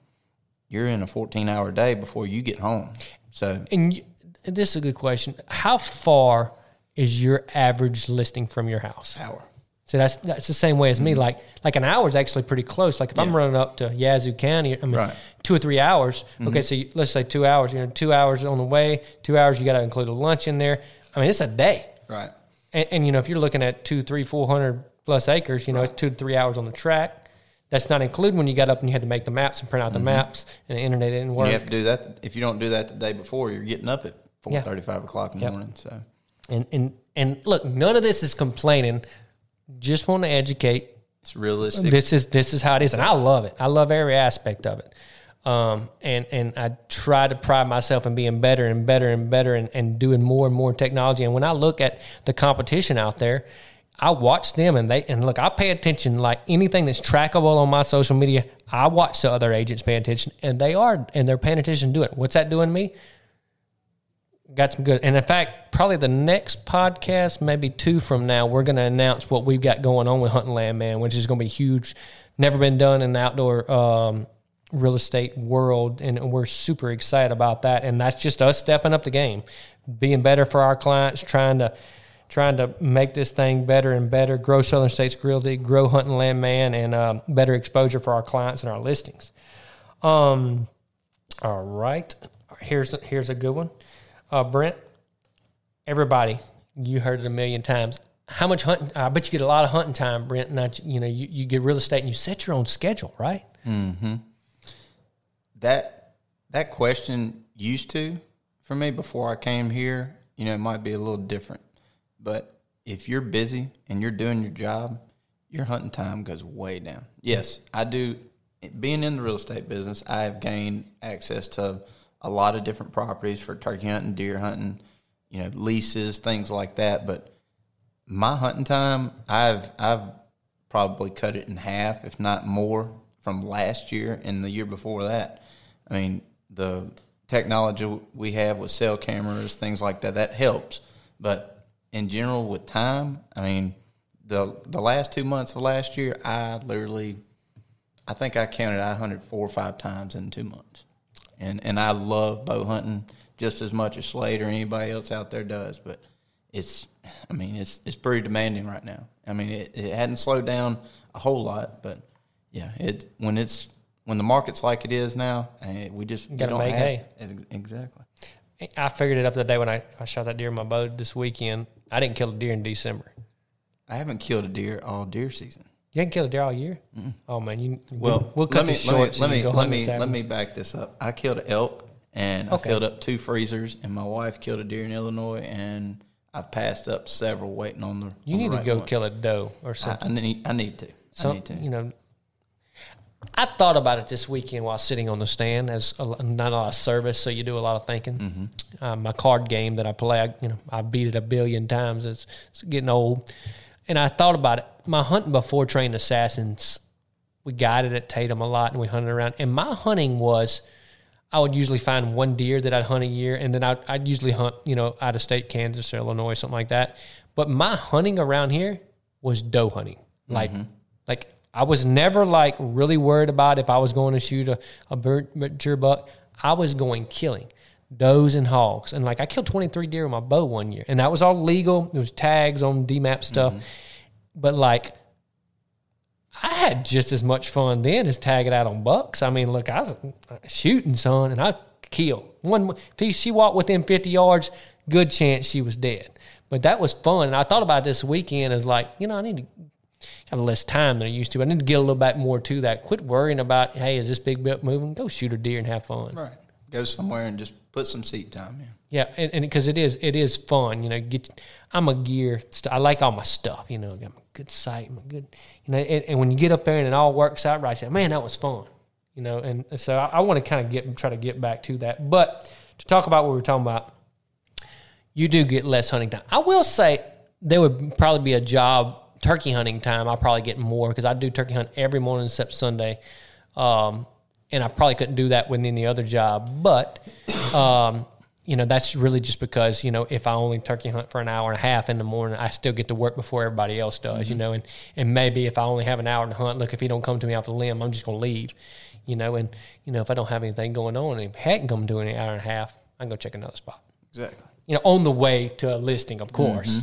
you're in a fourteen hour day before you get home. So and you, this is a good question. How far is your average listing from your house? hour. So that's that's the same way as me. Like like an hour is actually pretty close. Like if I'm Mm-hmm. Running up to Yazoo County, I mean Right. Mm-hmm. two or three hours. Okay, so you, let's say two hours. You know, two hours on the way, two hours. You got to include a lunch in there. I mean, it's a day. Right. And, and you know, if you're looking at two, three, four hundred plus acres, you know, it's two to three hours on the track. That's not included when you got up and you had to make the maps and print out the maps and the internet didn't work. Mm-hmm. you have to do that. If you don't do that the day before, you're getting up at four Yeah. thirty, five o'clock in the Yep. morning. So And and and look, none of this is complaining. Just want to educate it's realistic. this is this is how it is, and I love it. I love every aspect of it. Um, and and I try to pride myself in being better and better and better and, and doing more and more technology. And when I look at the competition out there, I watch them and they and look. I pay attention like anything that's trackable on my social media. I watch the other agents pay attention, and they are and they're paying attention to it. What's that doing me? got some good. And in fact, probably the next podcast, maybe two from now, we're going to announce what we've got going on with Hunting Land Man, which is going to be huge. Never been done in the outdoor um, real estate world, and we're super excited about that. And that's just us stepping up the game, being better for our clients, trying to trying to make this thing better and better, grow Southern States Realty, grow Hunting Land Man, and um, better exposure for our clients and our listings. Um, all right, here's here's a good one. Uh, Brent, everybody, you heard it a million times. How much hunting? I bet you get a lot of hunting time, Brent. Not you know you, you get real estate and you set your own schedule, right? Mm-hmm. that that question used to for me before I came here, you know, it might be a little different. But if you're busy and you're doing your job, your hunting time goes way down. Yes, I do. Being in the real estate business, I have gained access to a lot of different properties for turkey hunting, deer hunting, you know, leases, things like that. But my hunting time, I've I've probably cut it in half, if not more, from last year and the year before that. I mean, the technology we have with cell cameras, things like that, that helps. But in general, with time, I mean, the the last two months of last year, I literally, I think I counted I hunted four or five times in two months, and and I love bow hunting just as much as Slade or anybody else out there does. But it's, I mean, it's it's pretty demanding right now. I mean, it, it hadn't slowed down a whole lot, but yeah, it when it's when the market's like it is now, eh, we just gotta make hay. Exactly. I figured it up the day when I, I shot that deer in my bow this weekend. I didn't kill a deer in December. I haven't killed a deer all deer season. You haven't killed a deer all year? Mm. Oh man, you Well, we'll cut let me this short. let me let me let me, let me back this up. I killed an elk, and Okay. I filled up two freezers, and my wife killed a deer in Illinois, and I've passed up several waiting on the. You on need the to go one. kill a doe or something. I need I need to. I need to. you know, I thought about it this weekend while sitting on the stand as a, not a lot of service, so you do a lot of thinking. Mm-hmm. Uh, my card game that I play, I, you know, I beat it a billion times. It's, it's getting old, and I thought about it. My hunting before trained assassins, we guided at Tatum a lot, and we hunted around. And my hunting was, I would usually find one deer that I'd hunt a year, and then I'd, I'd usually hunt, you know, out of state, Kansas or Illinois, something like that. But my hunting around here was doe hunting, like, like I was never like really worried about if I was going to shoot a, a bird, mature buck. I was going killing does and hogs, and like I killed twenty three deer with my bow one year, and that was all legal. There was tags on DMAP stuff, mm-hmm. but like I had just as much fun then as tagging out on bucks. I mean, look, I was shooting, son, and I killed one. If she walked within fifty yards, good chance she was dead. But that was fun, and I thought about this weekend as like, you know, I need to have less time than I used to. I need to get a little bit more to that. Quit worrying about, hey, is this big buck moving? Go shoot a deer and have fun. right. Go somewhere and just put some seat time in. Yeah, and because it is it is fun, you know. Get I'm a gear. I like all my stuff, you know. I got my good sight, my good, you know. And, and when you get up there and it all works out right, you say, man, that was fun, you know. And so I, I want to kind of get try to get back to that. But to talk about what we are talking about, you do get less hunting time. I will say there would probably be a job turkey hunting time. I'll probably get more because I do turkey hunt every morning except Sunday. Um, and I probably couldn't do that with any other job. But, um, you know, that's really just because, you know, if I only turkey hunt for an hour and a half in the morning, I still get to work before everybody else does, you know, and, and maybe if I only have an hour to hunt, look, if he don't come to me off the limb, I'm just going to leave, you know, and, you know, if I don't have anything going on and he hadn't come to an hour and a half, I can go check another spot Exactly. you know, on the way to a listing, of course.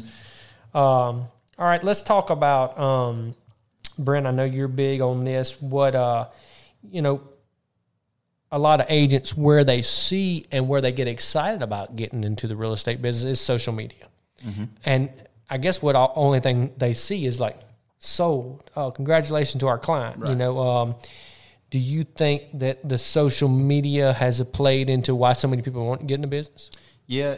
Um, all right, let's talk about um, Brent. I know you're big on this. What uh, you know, a lot of agents where they see and where they get excited about getting into the real estate business is social media, and I guess what all, only thing they see is like sold. Oh, congratulations to our client. You know. Um, do you think that the social media has played into why so many people want to get in the business? Yeah,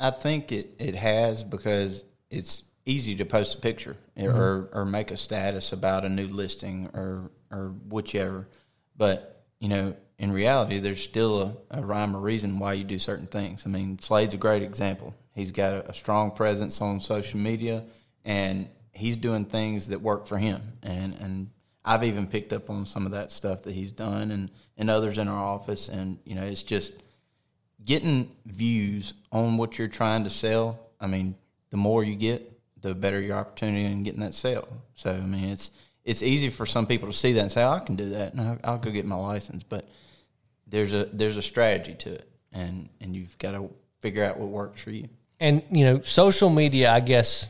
I think it, it has because it's easy to post a picture mm-hmm. or, or make a status about a new listing or or whichever. But you know, in reality, there's still a, a rhyme or reason why you do certain things. I mean, Slade's a great example. He's got a, a strong presence on social media, and he's doing things that work for him. And and I've even picked up on some of that stuff that he's done, and and others in our office. And you know, it's just getting views on what you're trying to sell. I mean, the more you get, the better your opportunity in getting that sale. So I mean, it's it's easy for some people to see that and say, oh, "I can do that, and I'll, I'll go get my license." But there's a there's a strategy to it, and and you've got to figure out what works for you. and you know, social media, I guess,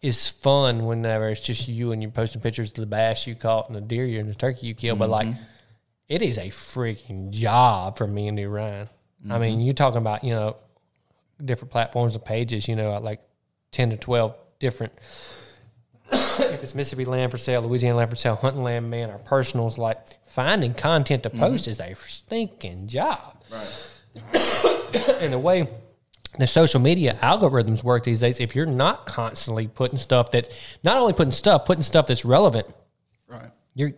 is fun whenever it's just you and you're posting pictures of the bass you caught and the deer you and the turkey you killed. But like, mm-hmm. it is a freaking job for me and New Ryan. I mean, mm-hmm. you're talking about you know different platforms and pages. You know, like ten to twelve different. if it's Mississippi land for sale, Louisiana land for sale, hunting land, man, our personals, like finding content to mm-hmm. post is a stinking job. Right. and the way the social media algorithms work these days, if you're not constantly putting stuff that not only putting stuff, putting stuff that's relevant, Right. your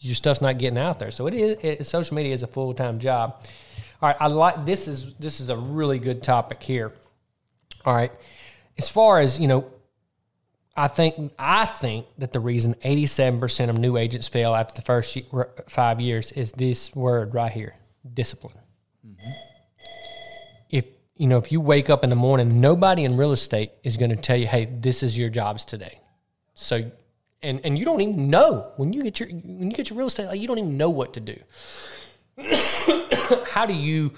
your stuff's not getting out there. So it is it, social media is a full time job. All right, I like this is this is a really good topic here. All right, as far as you know, I think I think that the reason eighty seven percent of new agents fail after the first five years is this word right here: discipline. Mm-hmm. If you know, if you wake up in the morning, nobody in real estate is going to tell you, "Hey, this is your jobs today." So, and and you don't even know when you get your when you get your real estate, like, you don't even know what to do. <coughs> How do you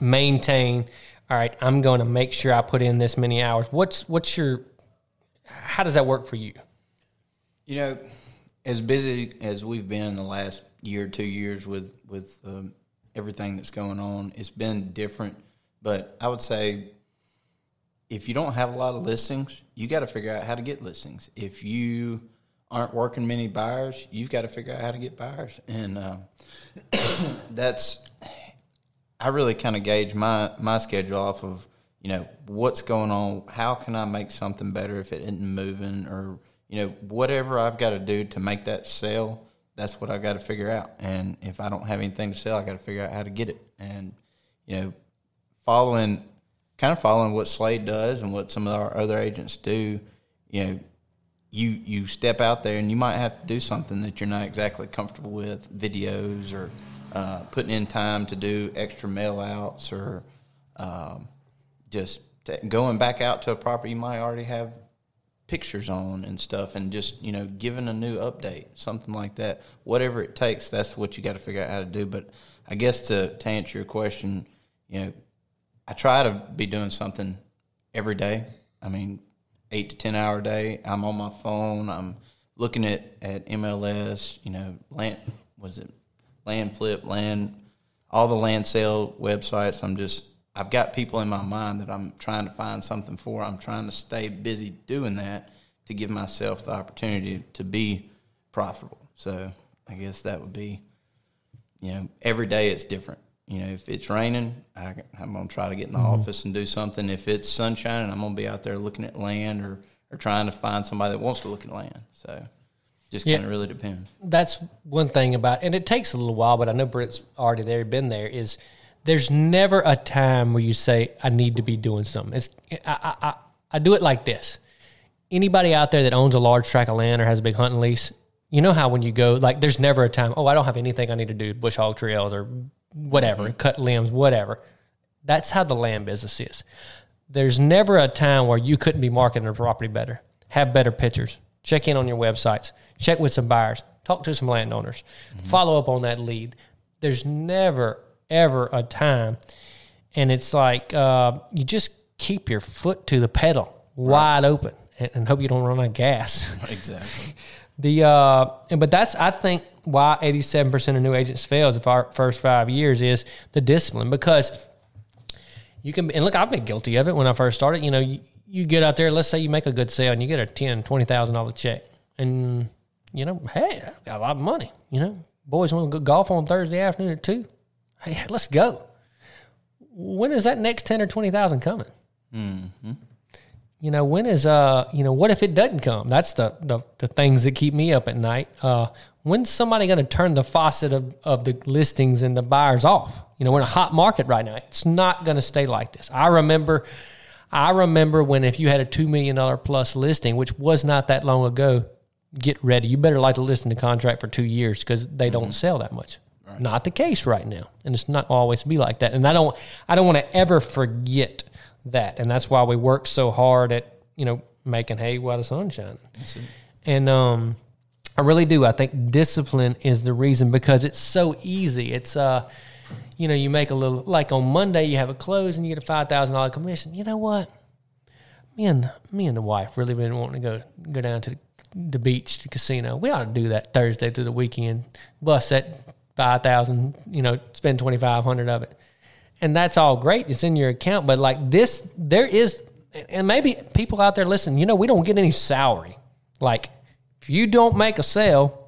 maintain? All right, I'm going to make sure I put in this many hours. What's what's your? How does that work for you? You know, as busy as we've been in the last year, two years with with um, everything that's going on. It's been different, but I would say if you don't have a lot of listings, you got to figure out how to get listings. If you aren't working many buyers, you've got to figure out how to get buyers, and uh, <coughs> that's I really kind of gauge my my schedule off of you know what's going on. How can I make something better if it isn't moving, or you know whatever I've got to do to make that sell. That's what I got to figure out. And if I don't have anything to sell, I got to figure out how to get it. And you know, following kind of following what Slade does and what some of our other agents do, you know, you you step out there and you might have to do something that you're not exactly comfortable with, videos or uh, putting in time to do extra mail outs or um, just t- going back out to a property you might already have pictures on and stuff and just you know giving a new update something like that. Whatever it takes that's what you got to figure out how to do. But i guess to, to answer your question you know i try to be doing something every day. I mean eight to ten hour day. I'm on my phone. I'm looking at, at mls you know land was it land flip land all the land sale websites i'm just I've got people in my mind that I'm trying to find something for. I'm trying to stay busy doing that to give myself the opportunity to be profitable. So I guess that would be, you know, every day it's different. You know, if it's raining, I, am going to try to get in the Mm-hmm. office and do something. If it's sunshine, I'm going to be out there looking at land or, or trying to find somebody that wants to look at land. So just Yeah. kind of really depends. that's one thing about and it takes a little while but i know Brent's already there been there is there's never a time where you say i need to be doing something. It's i i, I, I do it like this. Anybody out there that owns a large tract of land or has a big hunting lease you know how when you go like there's never a time oh i don't have anything i need to do bush hog trails or whatever mm-hmm. cut limbs whatever. That's how the land business is. There's never a time where you couldn't be marketing a property better, have better pictures, check in on your websites, check with some buyers, talk to some landowners, follow up on that lead. There's never, ever a time. And it's like uh, you just keep your foot to the pedal wide open and, and hope you don't run out of gas. <laughs> Exactly. The uh, and but that's I think why eighty seven percent of new agents fails if our first five years is the discipline because you can and look I've been guilty of it when I first started. You know, you, you get out there, let's say you make a good sale and you get a ten twenty thousand dollar check, and you know, hey, I got a lot of money. You know, boys want to go golf on Thursday afternoon at two. Hey, let's go. When is that next ten or twenty thousand coming? you know when is uh you know what if it doesn't come that's the the, the things that keep me up at night uh when's somebody going to turn the faucet of, of the listings and the buyers off you know we're in a hot market right now it's not going to stay like this i remember i remember when if you had a $2 million plus listing which was not that long ago get ready. You better like to listen to contract for two years because they don't sell that much. Not the case right now and it's not always be like that. And i don't i don't want to ever forget that and that's why we work so hard at you know making hay while the sun's shining. And um i really do. I think discipline is the reason because it's so easy. It's uh you know you make a little like on monday you have a close and you get a $5000 commission. You know what? Me and me and the wife really been wanting to go go down to the beach the casino. We ought to do that Thursday through the weekend. Bust that five thousand, you know, spend twenty five hundred of it, and that's all great. It's in your account, but like this, there is, and maybe people out there listen. You know, we don't get any salary. Like if you don't make a sale,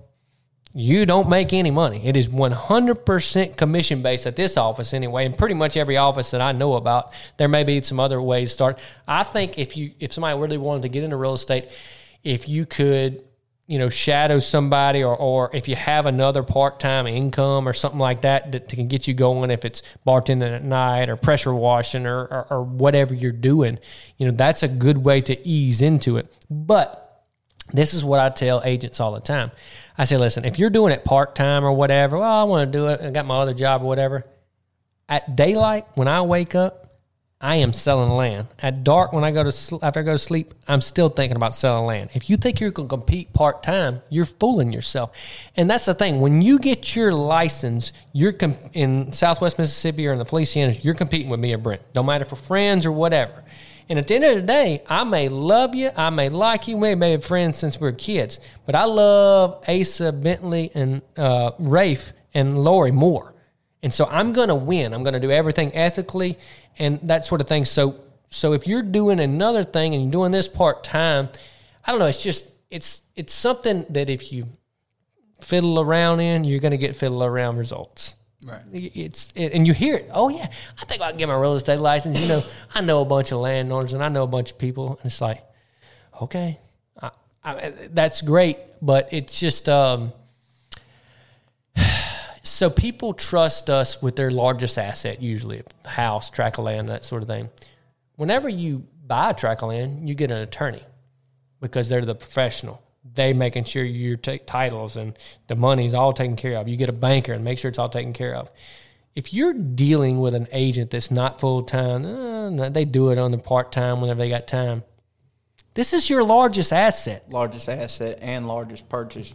you don't make any money. It is 100% commission based at this office anyway, and pretty much every office that I know about. There may be some other ways to start. I think if you if somebody really wanted to get into real estate, if you could, you know, shadow somebody or or if you have another part-time income or something like that that can get you going if it's bartending at night or pressure washing or, or, or whatever you're doing, you know, that's a good way to ease into it. But this is what I tell agents all the time. I say, listen, if you're doing it part time or whatever, well, I want to do it. I got my other job or whatever. At daylight, when I wake up, I am selling land. At dark, when I go to after I go to sleep, I'm still thinking about selling land. If you think you're going to compete part time, you're fooling yourself. And that's the thing. When you get your license, you're com- in Southwest Mississippi or in the Felicianas, you're competing with me or Brent. Don't matter if we're friends or whatever. And at the end of the day, I may love you, I may like you, we may have friends since we were kids, but I love Asa, Bentley, and uh, Rafe and Lori more. And so I'm going to win. I'm going to do everything ethically and that sort of thing. So, so if you're doing another thing and you're doing this part time, I don't know. It's just it's it's something that if you fiddle around in, you're going to get fiddle around results. Right. It's it, and you hear it. Oh yeah, I think I can get my real estate license. You know, I know a bunch of landowners and I know a bunch of people, and it's like, okay, I, I, that's great, but it's just um. So people trust us with their largest asset, usually a house, tract of land, that sort of thing. Whenever you buy a tract of land, you get an attorney because they're the professional. They making sure your t- titles and the money is all taken care of. You get a banker and make sure it's all taken care of. If you're dealing with an agent that's not full time, uh, they do it on the part time whenever they got time. This is your largest asset. Largest asset and largest purchase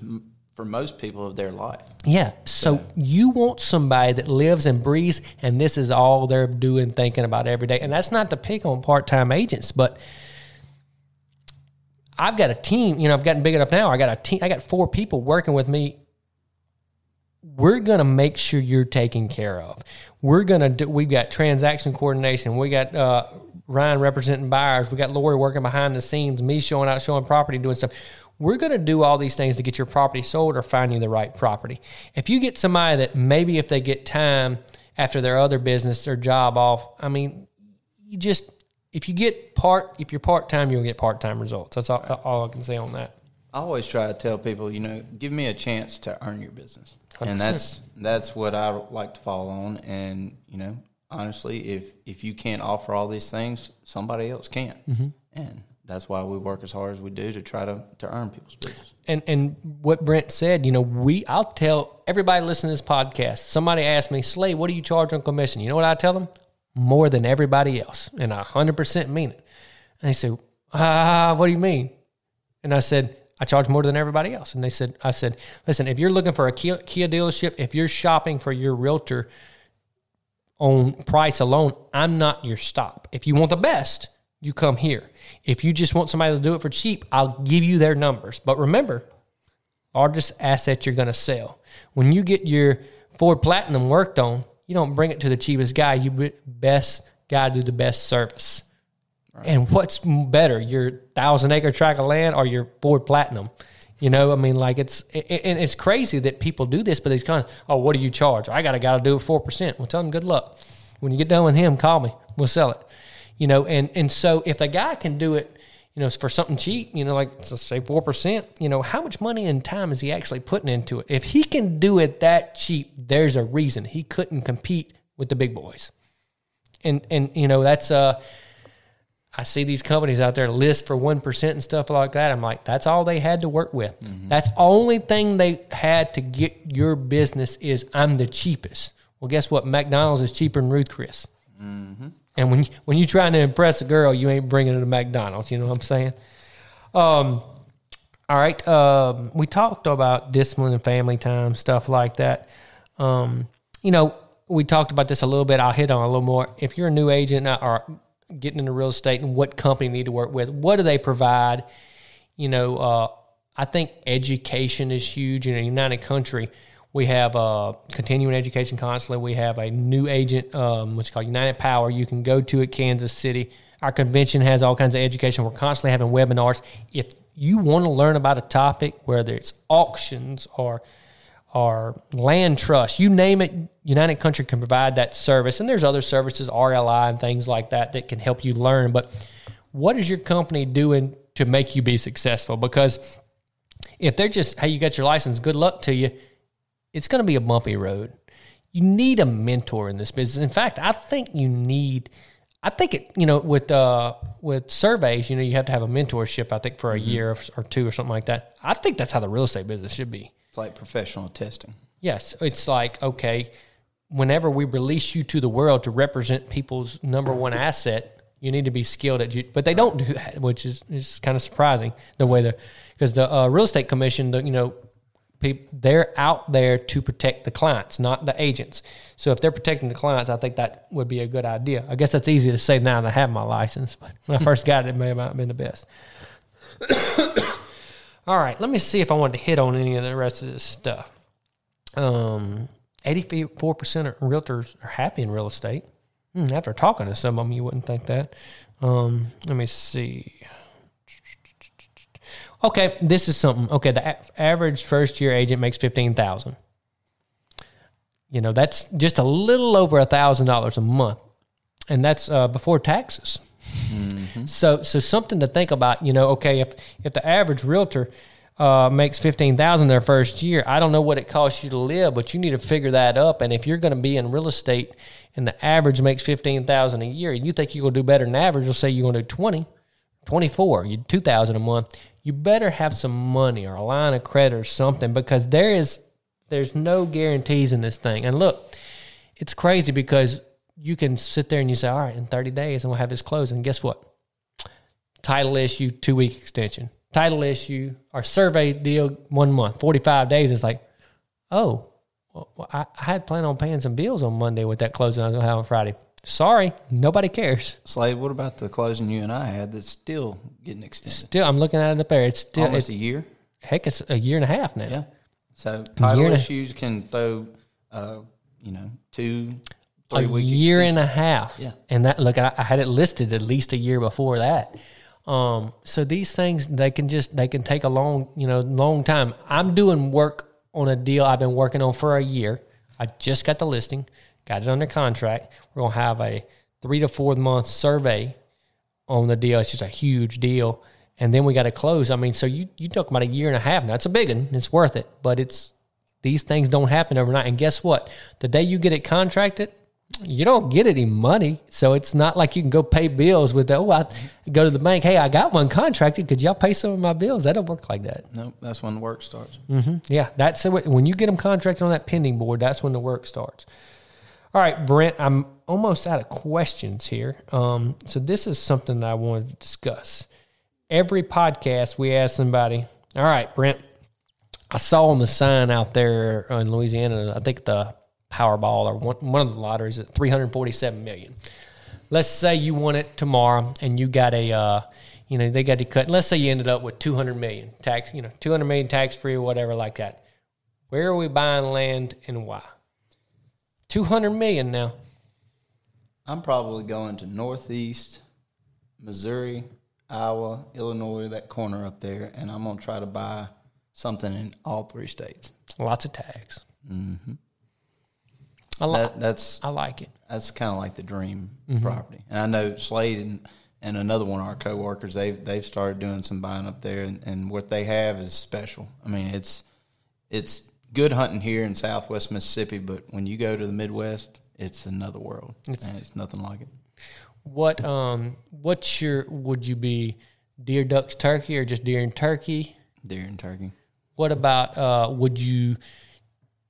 for most people of their life. Yeah. So you want somebody that lives and breathes, and this is all they're doing, thinking about every day. And that's not to pick on part time agents, but I've got a team. You know, I've gotten big enough now. I got a team. I got four people working with me. We're gonna make sure you're taken care of. We're gonna do. We've got transaction coordination. We got uh, Ryan representing buyers. We got Lori working behind the scenes. Me showing out, showing property, doing stuff. We're going to do all these things to get your property sold or find you the right property. If you get somebody that maybe if they get time after their other business, their job off, I mean, you just if you get part if you're part time, you'll get part time results. That's all, all I can say on that. I always try to tell people, you know, give me a chance to earn your business, 100%. and that's that's what I like to fall on. And you know, honestly, if if you can't offer all these things, somebody else can, mm-hmm. and that's why we work as hard as we do to try to to earn people's business. and and what Brent said, you know, we I'll tell everybody listening to this podcast. Somebody asked me, Slade, what do you charge on commission? You know what I tell them? More than everybody else, and I hundred percent mean it. And they said, Ah, what do you mean? And I said, I charge more than everybody else. And they said, I said, listen, if you're looking for a Kia, Kia dealership, if you're shopping for your realtor on price alone, I'm not your stop. If you want the best, you come here. If you just want somebody to do it for cheap, I'll give you their numbers. But remember, largest asset you're going to sell. When you get your Ford Platinum worked on, you don't bring it to the cheapest guy. You be- best guy to do the best service. And what's better, your thousand acre tract of land or your Ford Platinum? You know, I mean, like it's it, it- and it's crazy that people do this, but it's kind of, oh, what do you charge? I got to got to do it four percent. Well, tell them good luck. When you get done with him, call me. We'll sell it. You know, and and so if the guy can do it, you know, for something cheap, you know, like let's say four percent, you know, how much money and time is he actually putting into it? If he can do it that cheap, there's a reason he couldn't compete with the big boys. And and you know, that's uh I see these companies out there list for one percent and stuff like that. I'm like, that's all they had to work with. That's only thing they had to get your business is I'm the cheapest. Well, guess what? McDonald's is cheaper than Ruth Chris. And when when you're trying to impress a girl, you ain't bringing her to McDonald's. You know what I'm saying? Um, all right. Um, we talked about discipline and family time, stuff like that. Um, you know, we talked about this a little bit. I'll hit on a little more. If you're a new agent or getting into real estate and what company you need to work with, what do they provide? You know, uh, I think education is huge. In a United Country, we have uh, continuing education constantly. We have a new agent, um, what's called United Power. You can go to at Kansas City. Our convention has all kinds of education. We're constantly having webinars. If you want to learn about a topic, whether it's auctions or or land trust, you name it, United Country can provide that service. And there's other services, RLI and things like that, that can help you learn. But what is your company doing to make you be successful? Because if they're just, hey, you got your license, good luck to you, it's going to be a bumpy road. You need a mentor in this business. In fact, I think you need. I think it, you know, with uh, with surveys, you know, you have to have a mentorship. I think for a year or two or something like that. I think that's how the real estate business should be. It's like professional testing. Yes, it's like okay, whenever we release you to the world to represent people's number one asset, you need to be skilled at. You, but they don't do that, which is is kind of surprising the way the because the uh, real estate commission, the, you know, Peop they're out there to protect the clients, not the agents. So if they're protecting the clients, I think that would be a good idea. I guess that's easy to say now that I have my license, but when I first got it, it may have not been the best. <coughs> All right, let me see if I wanted to hit on any of the rest of this stuff. Um, 84% of realtors are happy in real estate. Hmm, after talking to some of them, you wouldn't think that. Um, let me see. Okay, this is something. Okay, the a- average first year agent makes fifteen thousand. You know, that's just a little over a thousand dollars a month, and that's uh, before taxes. So, so something to think about. You know, okay, if if the average realtor uh, makes fifteen thousand their first year, I don't know what it costs you to live, but you need to figure that up. And if you're going to be in real estate, and the average makes fifteen thousand a year, and you think you're going to do better than average, you'll say you're going to do twenty. 24 you 2000 a month you better have some money or a line of credit or something because there is there's no guarantees in this thing. And look it's crazy because you can sit there and you say all right in 30 days and we'll have this closed. And guess what? Title issue two week extension. Title issue or survey deal one month 45 days it's like oh well, I, I had planned on paying some bills on monday with that closing i was going to have on friday sorry nobody cares Slade, what about the closing you and I had that's still getting extended? Still, I'm looking at it up there. It's still, Almost it's, a year. heck, it's a year and a half now. Yeah. So title issues can throw, uh, you know, two, a three week year extension. and a half. Yeah. And that, look, I, I had it listed at least a year before that. Um, so these things, they can just, they can take a long, you know, long time. I'm doing work on a deal I've been working on for a year. I just got the listing, got it under contract. We're going to have a three to four month survey on the deal. It's just a huge deal. And then we got to close. I mean, so you, you talk about a year and a half. Now it's a big one. It's worth it, but it's, these things don't happen overnight. And guess what? The day you get it contracted, you don't get any money. So it's not like you can go pay bills with the, oh, I go to the bank. Hey, I got one contracted. Could y'all pay some of my bills? That don't work like that. Nope, that's when the work starts. Mm-hmm. Yeah, that's when you get them contracted on that pending board. That's when the work starts. All right, Brent, I'm almost out of questions here. Um, so this is something that I wanted to discuss. Every podcast, we ask somebody. All right, Brent, I saw on the sign out there in Louisiana. I think the Powerball or one, one of the lotteries at 347 million. Let's say you won it tomorrow and you got a, uh, you know, they got to cut. Let's say you ended up with 200 million tax, you know, 200 million tax free or whatever like that. Where are we buying land and why? 200 million now. I'm probably going to Northeast, Missouri, Iowa, Illinois, that corner up there, and I'm going to try to buy something in all three states. Lots of tags. Mm-hmm. I, li- That, that's I like it. that's kind of like the dream property. And I know Slade and, and another one of our coworkers they've they've started doing some buying up there, and, and what they have is special. I mean, it's it's good hunting here in Southwest Mississippi, but when you go to the Midwest, it's another world. It's, and it's nothing like it. What um what's your would you be deer ducks turkey or just deer and turkey? Deer and turkey. What about uh would you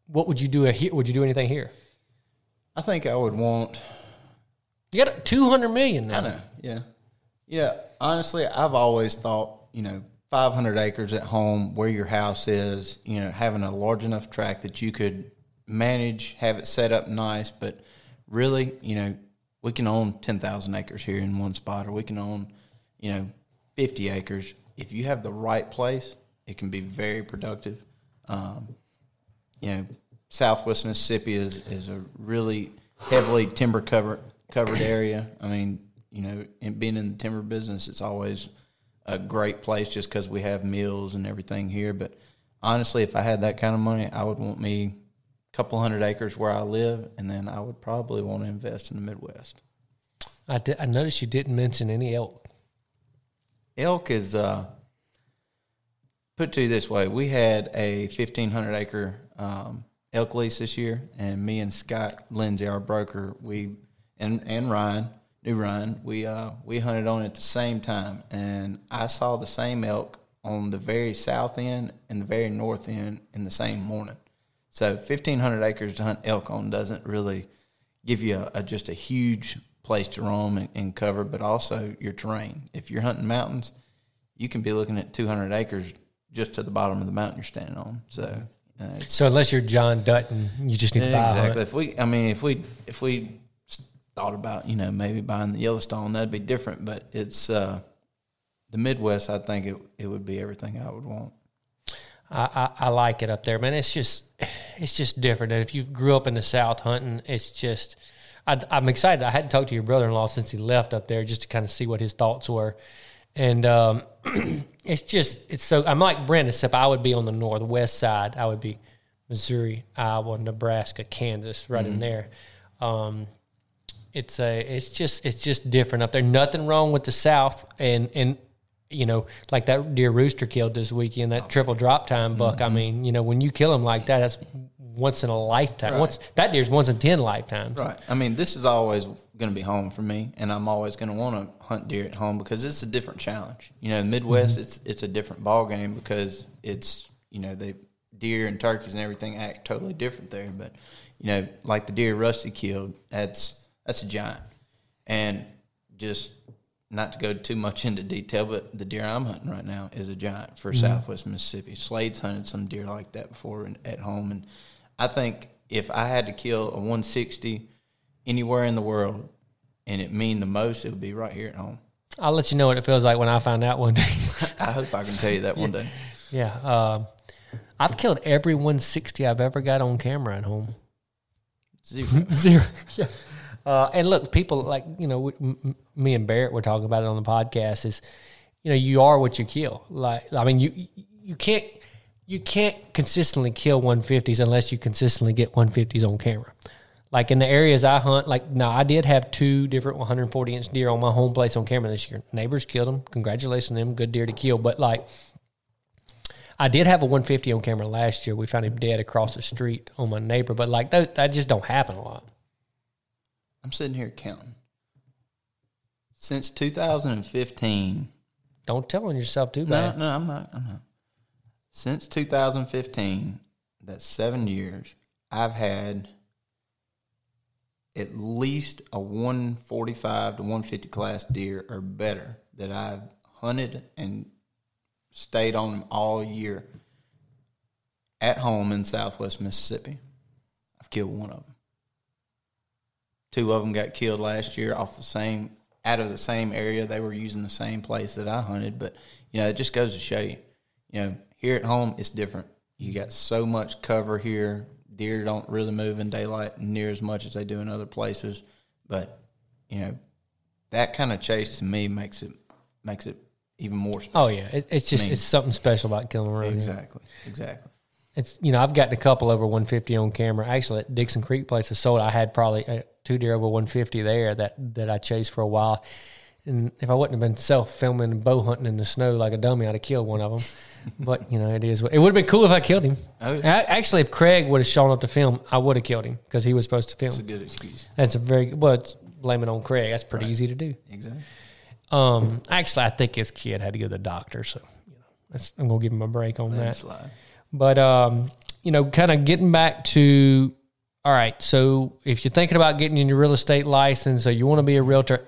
what would you do here? Would you do anything here? I think I would want. You got 200 million now. I know. Yeah. Yeah. Honestly, I've always thought, you know, 500 acres at home where your house is, you know, having a large enough tract that you could manage, have it set up nice. But really, you know, we can own 10,000 acres here in one spot, or we can own, you know, 50 acres. If you have the right place, it can be very productive. Um, you know, Southwest Mississippi is, is a really heavily timber covered covered area. I mean, you know, in being in the timber business, it's always a great place just because we have mills and everything here. But honestly, if I had that kind of money, I would want me a couple hundred acres where I live, and then I would probably want to invest in the Midwest. I, did, I noticed you didn't mention any elk. Elk is uh, put to you this way: we had a fifteen hundred acre um, elk lease this year, and me and Scott Lindsay, our broker, we and and Ryan, new Ryan, we uh, we hunted on at the same time, and I saw the same elk on the very south end and the very north end in the same morning. So fifteen hundred acres to hunt elk on doesn't really give you a, a, just a huge place to roam and, and cover, but also your terrain. If you're hunting mountains, you can be looking at 200 acres just to the bottom of the mountain you're standing on. So, Uh, So unless you're John Dutton, you just need to buy a hunt. exactly. If we, I mean, if we if we thought about you know maybe buying the Yellowstone, that'd be different. But it's uh, the Midwest. I think it it would be everything I would want. I, I, I like it up there, man. It's just it's just different. And if you grew up in the South hunting, it's just I, I'm excited. I hadn't talked to your brother-in-law since he left up there just to kind of see what his thoughts were, and um, <clears throat> it's just it's so I'm like Brent, except I would be on the northwest side. I would be Missouri, Iowa, Nebraska, Kansas, right in there. Um, it's a it's just it's just different up there. Nothing wrong with the South, and and you know like that deer Rusty killed this weekend, that triple drop tine buck. I mm-hmm. mean, you know when you kill him like that, that's once in a lifetime. Right. Once that deer's once in ten lifetimes. Right. I mean, this is always going to be home for me, and I'm always going to want to hunt deer at home because it's a different challenge. You know, Midwest, mm-hmm. it's it's a different ball game because it's you know they deer and turkeys and everything act totally different there. But you know, like the deer Rusty killed, that's that's a giant, and just not to go too much into detail, but the deer I'm hunting right now is a giant for Southwest Mississippi. Slade's hunted some deer like that before in, at home, and I think if I had to kill a 160 anywhere in the world, and it mean the most, it would be right here at home. I'll let you know what it feels like when I find out one day. <laughs> I hope I can tell you that one day. yeah, uh, I've killed every 160 I've ever got on camera at home. Zero. <laughs> Zero. Yeah. <laughs> Uh, and look, people like you know, m- me and Barrett were talking about it on the podcast. Is you know, you are what you kill. Like, I mean, you you can't you can't consistently kill 150s unless you consistently get 150s on camera. Like in the areas I hunt, like now I did have two different 140 inch deer on my home place on camera this year. Neighbors killed them. Congratulations them. Good deer to kill. But like, I did have a 150 on camera last year. We found him dead across the street on my neighbor. But like that, that just don't happen a lot. I'm sitting here counting. Since 2015, Don't tell on yourself too no, bad. no, I'm not. I'm not. Since 2015, that's seven years. I've had at least a 145 to 150 class deer or better that I've hunted and stayed on them all year at home in Southwest Mississippi. I've killed one of them. Two of them got killed last year off the same out of the same area. They were using the same place that I hunted, but you know, it just goes to show you, you know, here at home it's different. You got so much cover here. Deer don't really move in daylight near as much as they do in other places, but you know, that kind of chase to me makes it makes it even more special. Oh yeah, it, it's just mean- it's something special about killing a road. exactly, exactly. It's you know I've gotten a couple over 150 on camera. Actually, at Dixon Creek place I sold, I had probably uh, two deer over 150 there that that I chased for a while. And if I wouldn't have been self filming and bow hunting in the snow like a dummy, I'd have killed one of them. <laughs> but you know it is. It would have been cool if I killed him. Oh. A- Actually, if Craig would have shown up to film, I would have killed him because he was supposed to film. It's a good excuse. That's a very well. It's blame it on Craig. That's pretty easy to do. Exactly. Um, actually, I think his kid had to go to the doctor, so you know, that's, I'm gonna give him a break on Let that. But um, you know, kind of getting back to all right. So if you're thinking about getting your real estate license, or you want to be a realtor,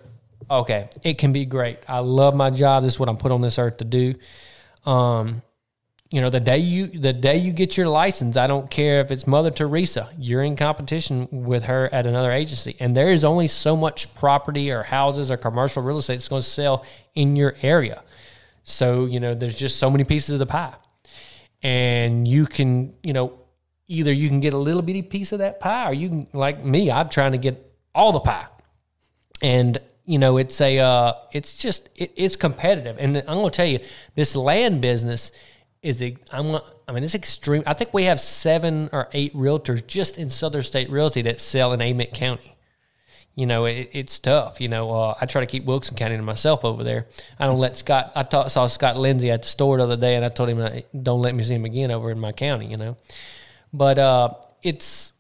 okay, it can be great. I love my job. This is what I'm put on this earth to do. Um, you know, the day you the day you get your license, I don't care if it's Mother Teresa, you're in competition with her at another agency, and there is only so much property or houses or commercial real estate that's going to sell in your area. So you know, there's just so many pieces of the pie and you can, you know, either you can get a little bitty piece of that pie, or you can, like me, I'm trying to get all the pie. And you know, it's a, uh, it's just, it, it's competitive. And I'm going to tell you, this land business is, a, I'm, I mean, it's extreme. I think we have seven or eight realtors just in Southern State Realty that sell in Amite County you know, it, it's tough. You know, uh, I try to keep Wilkinson County to myself over there. I don't let Scott. I taught, saw Scott Lindsay at the store the other day, and I told him, uh, "Don't let me see him again over in my county." You know, but uh, it's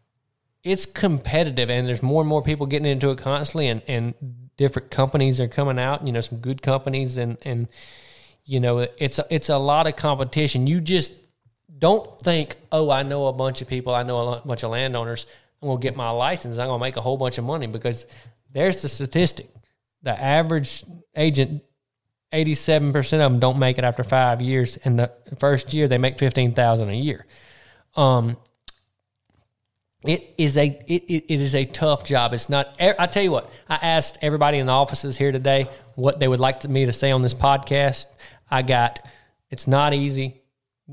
it's competitive, and there's more and more people getting into it constantly, and and different companies are coming out. You know, some good companies, and and you know, it's a, it's a lot of competition. You just don't think, oh, I know a bunch of people, I know a bunch of landowners. I'm gonna get my license. I'm gonna make a whole bunch of money because there's the statistic. The average agent, 87% of them don't make it after five years. And the first year they make 15,000 a year. Um, it is a it, it is a tough job. It's not. I tell you what. I asked everybody in the offices here today what they would like to, me to say on this podcast. I got. It's not easy.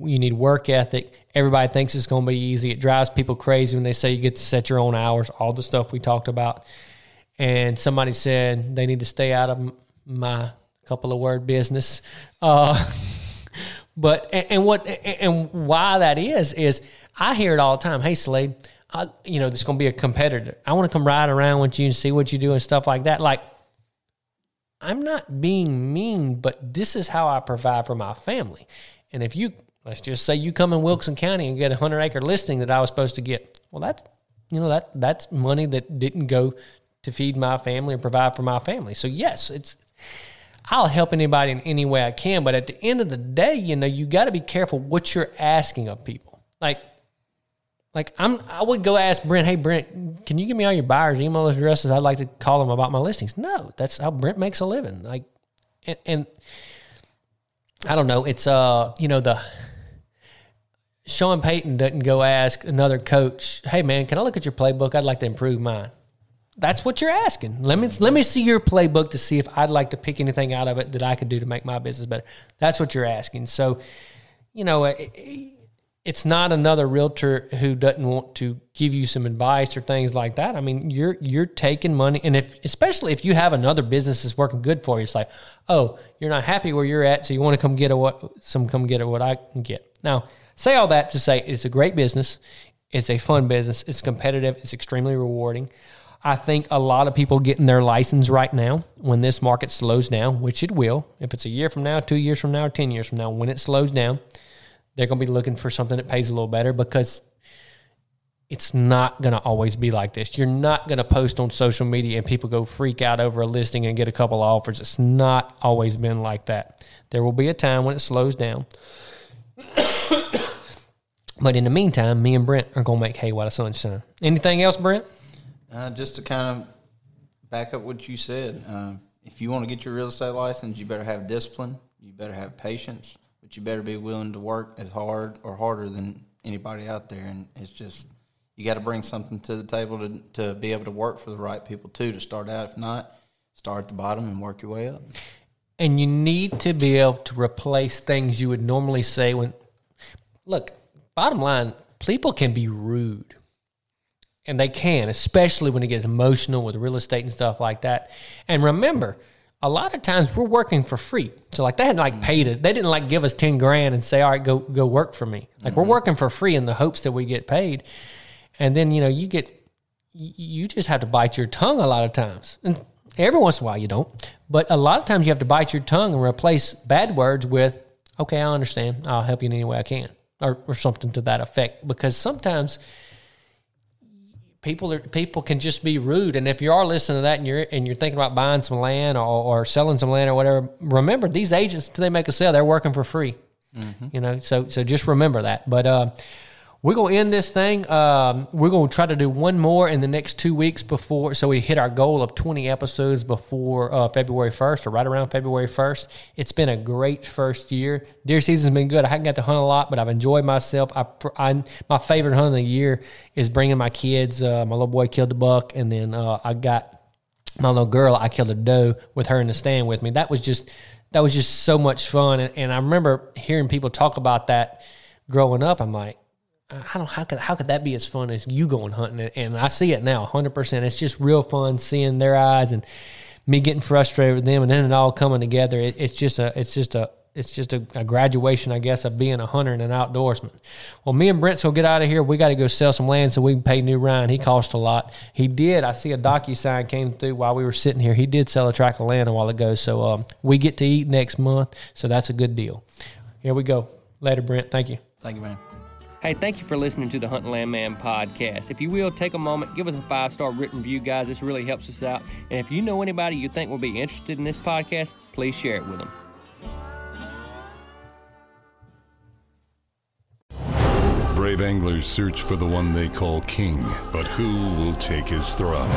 You need work ethic. Everybody thinks it's going to be easy. It drives people crazy when they say you get to set your own hours. All the stuff we talked about. And somebody said they need to stay out of my couple of word business. Uh, <laughs> but and, what and why that is is I hear it all the time. Hey, Slade I, you know, there's going to be a competitor. I want to come ride around with you and see what you do and stuff like that. Like, I'm not being mean, but this is how I provide for my family. And if you, let's just say you come in Wilkinson County and get a hundred acre listing that I was supposed to get, well, that's, you know, that that's money that didn't go to feed my family and provide for my family. So yes, it's, I'll help anybody in any way I can. But at the end of the day, you know, you got to be careful what you're asking of people. Like, like I'm, I would go ask Brent, hey Brent, can you give me all your buyers' email addresses? I'd like to call them about my listings. No, that's how Brent makes a living. Like, and, and I don't know. It's uh, you know the Sean Payton doesn't go ask another coach, hey man, can I look at your playbook? I'd like to improve mine. That's what you're asking. Let me let me see your playbook to see if I'd like to pick anything out of it that I could do to make my business better. That's what you're asking. So, you know. It, it's not another realtor who doesn't want to give you some advice or things like that. I mean, you're you're taking money, and if especially if you have another business that's working good for you, it's like, oh, you're not happy where you're at, so you want to come get a what some come get a what I can get. Now, say all that to say it's a great business, it's a fun business, it's competitive, it's extremely rewarding. I think a lot of people getting their license right now when this market slows down, which it will. If it's a year from now, two years from now, or ten years from now, when it slows down they're going to be looking for something that pays a little better because it's not going to always be like this. You're not going to post on social media and people go freak out over a listing and get a couple offers. It's not always been like that. There will be a time when it slows down. But in the meantime, me and Brent are going to make hay while the sun's shining. Anything else, Brent? Uh, just to kind of back up what you said, uh, if you want to get your real estate license, you better have discipline. You better have patience but you better be willing to work as hard or harder than anybody out there. And it's just you got to bring something to the table to to be able to work for the right people too. To start out, if not, start at the bottom and work your way up. And you need to be able to replace things you would normally say when. Look, bottom line, people can be rude. And they can, especially when it gets emotional with real estate and stuff like that. And remember, a lot of times we're working for free. So like they hadn't like paid us. They didn't like give us 10 grand and say, all right, go, go work for me. Like mm-hmm. we're working for free in the hopes that we get paid. And then, you know, you get, you just have to bite your tongue a lot of times. And every once in a while you don't, but a lot of times you have to bite your tongue and replace bad words with, okay, I understand. I'll help you in any way I can or, or something to that effect. Because sometimes, people are people can just be rude. And if you are listening to that and you're and you're thinking about buying some land or, or selling some land or whatever, remember these agents until they make a sale, they're working for free. Mm-hmm. You know, so so just remember that. But uh, we're to end this thing. Um, we're to try to do one more in the next two weeks before, so we hit our goal of 20 episodes before uh, February 1st or right around February 1st. It's been a great first year. Deer season's been good. I haven't got to hunt a lot, but I've enjoyed myself. I, I my favorite hunt of the year is bringing my kids. Uh, my little boy killed a buck, and then uh, I got my little girl. I killed a doe with her in the stand with me. That was just that was just so much fun, and, and I remember hearing people talk about that growing up. I'm like I don't how could how could that be as fun as you going hunting? And I see it now, hundred percent. It's just real fun seeing their eyes and me getting frustrated with them, and then it all coming together. It, it's just a it's just a it's just a, a, graduation, I guess, of being a hunter and an outdoorsman. Well, me and Brent will get out of here. We got to go sell some land so we can pay new Ryan. He cost a lot. He did. I see a DocuSign came through while we were sitting here. He did sell a tract of land a while ago, so um, we get to eat next month. So that's a good deal. Here we go. Later, Brent. Thank you. Thank you, man. Hey, thank you for listening to the Hunt and Land Man podcast. If you will, take a moment, give us a five star written review, guys. This really helps us out. And if you know anybody you think will be interested in this podcast, please share it with them. Brave anglers search for the one they call king, but who will take his throne?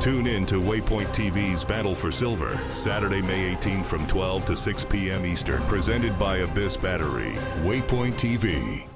Tune in to Waypoint TV's Battle for Silver, Saturday, May 18th from 12 to 6 p.m. Eastern, presented by Abyss Battery. Waypoint TV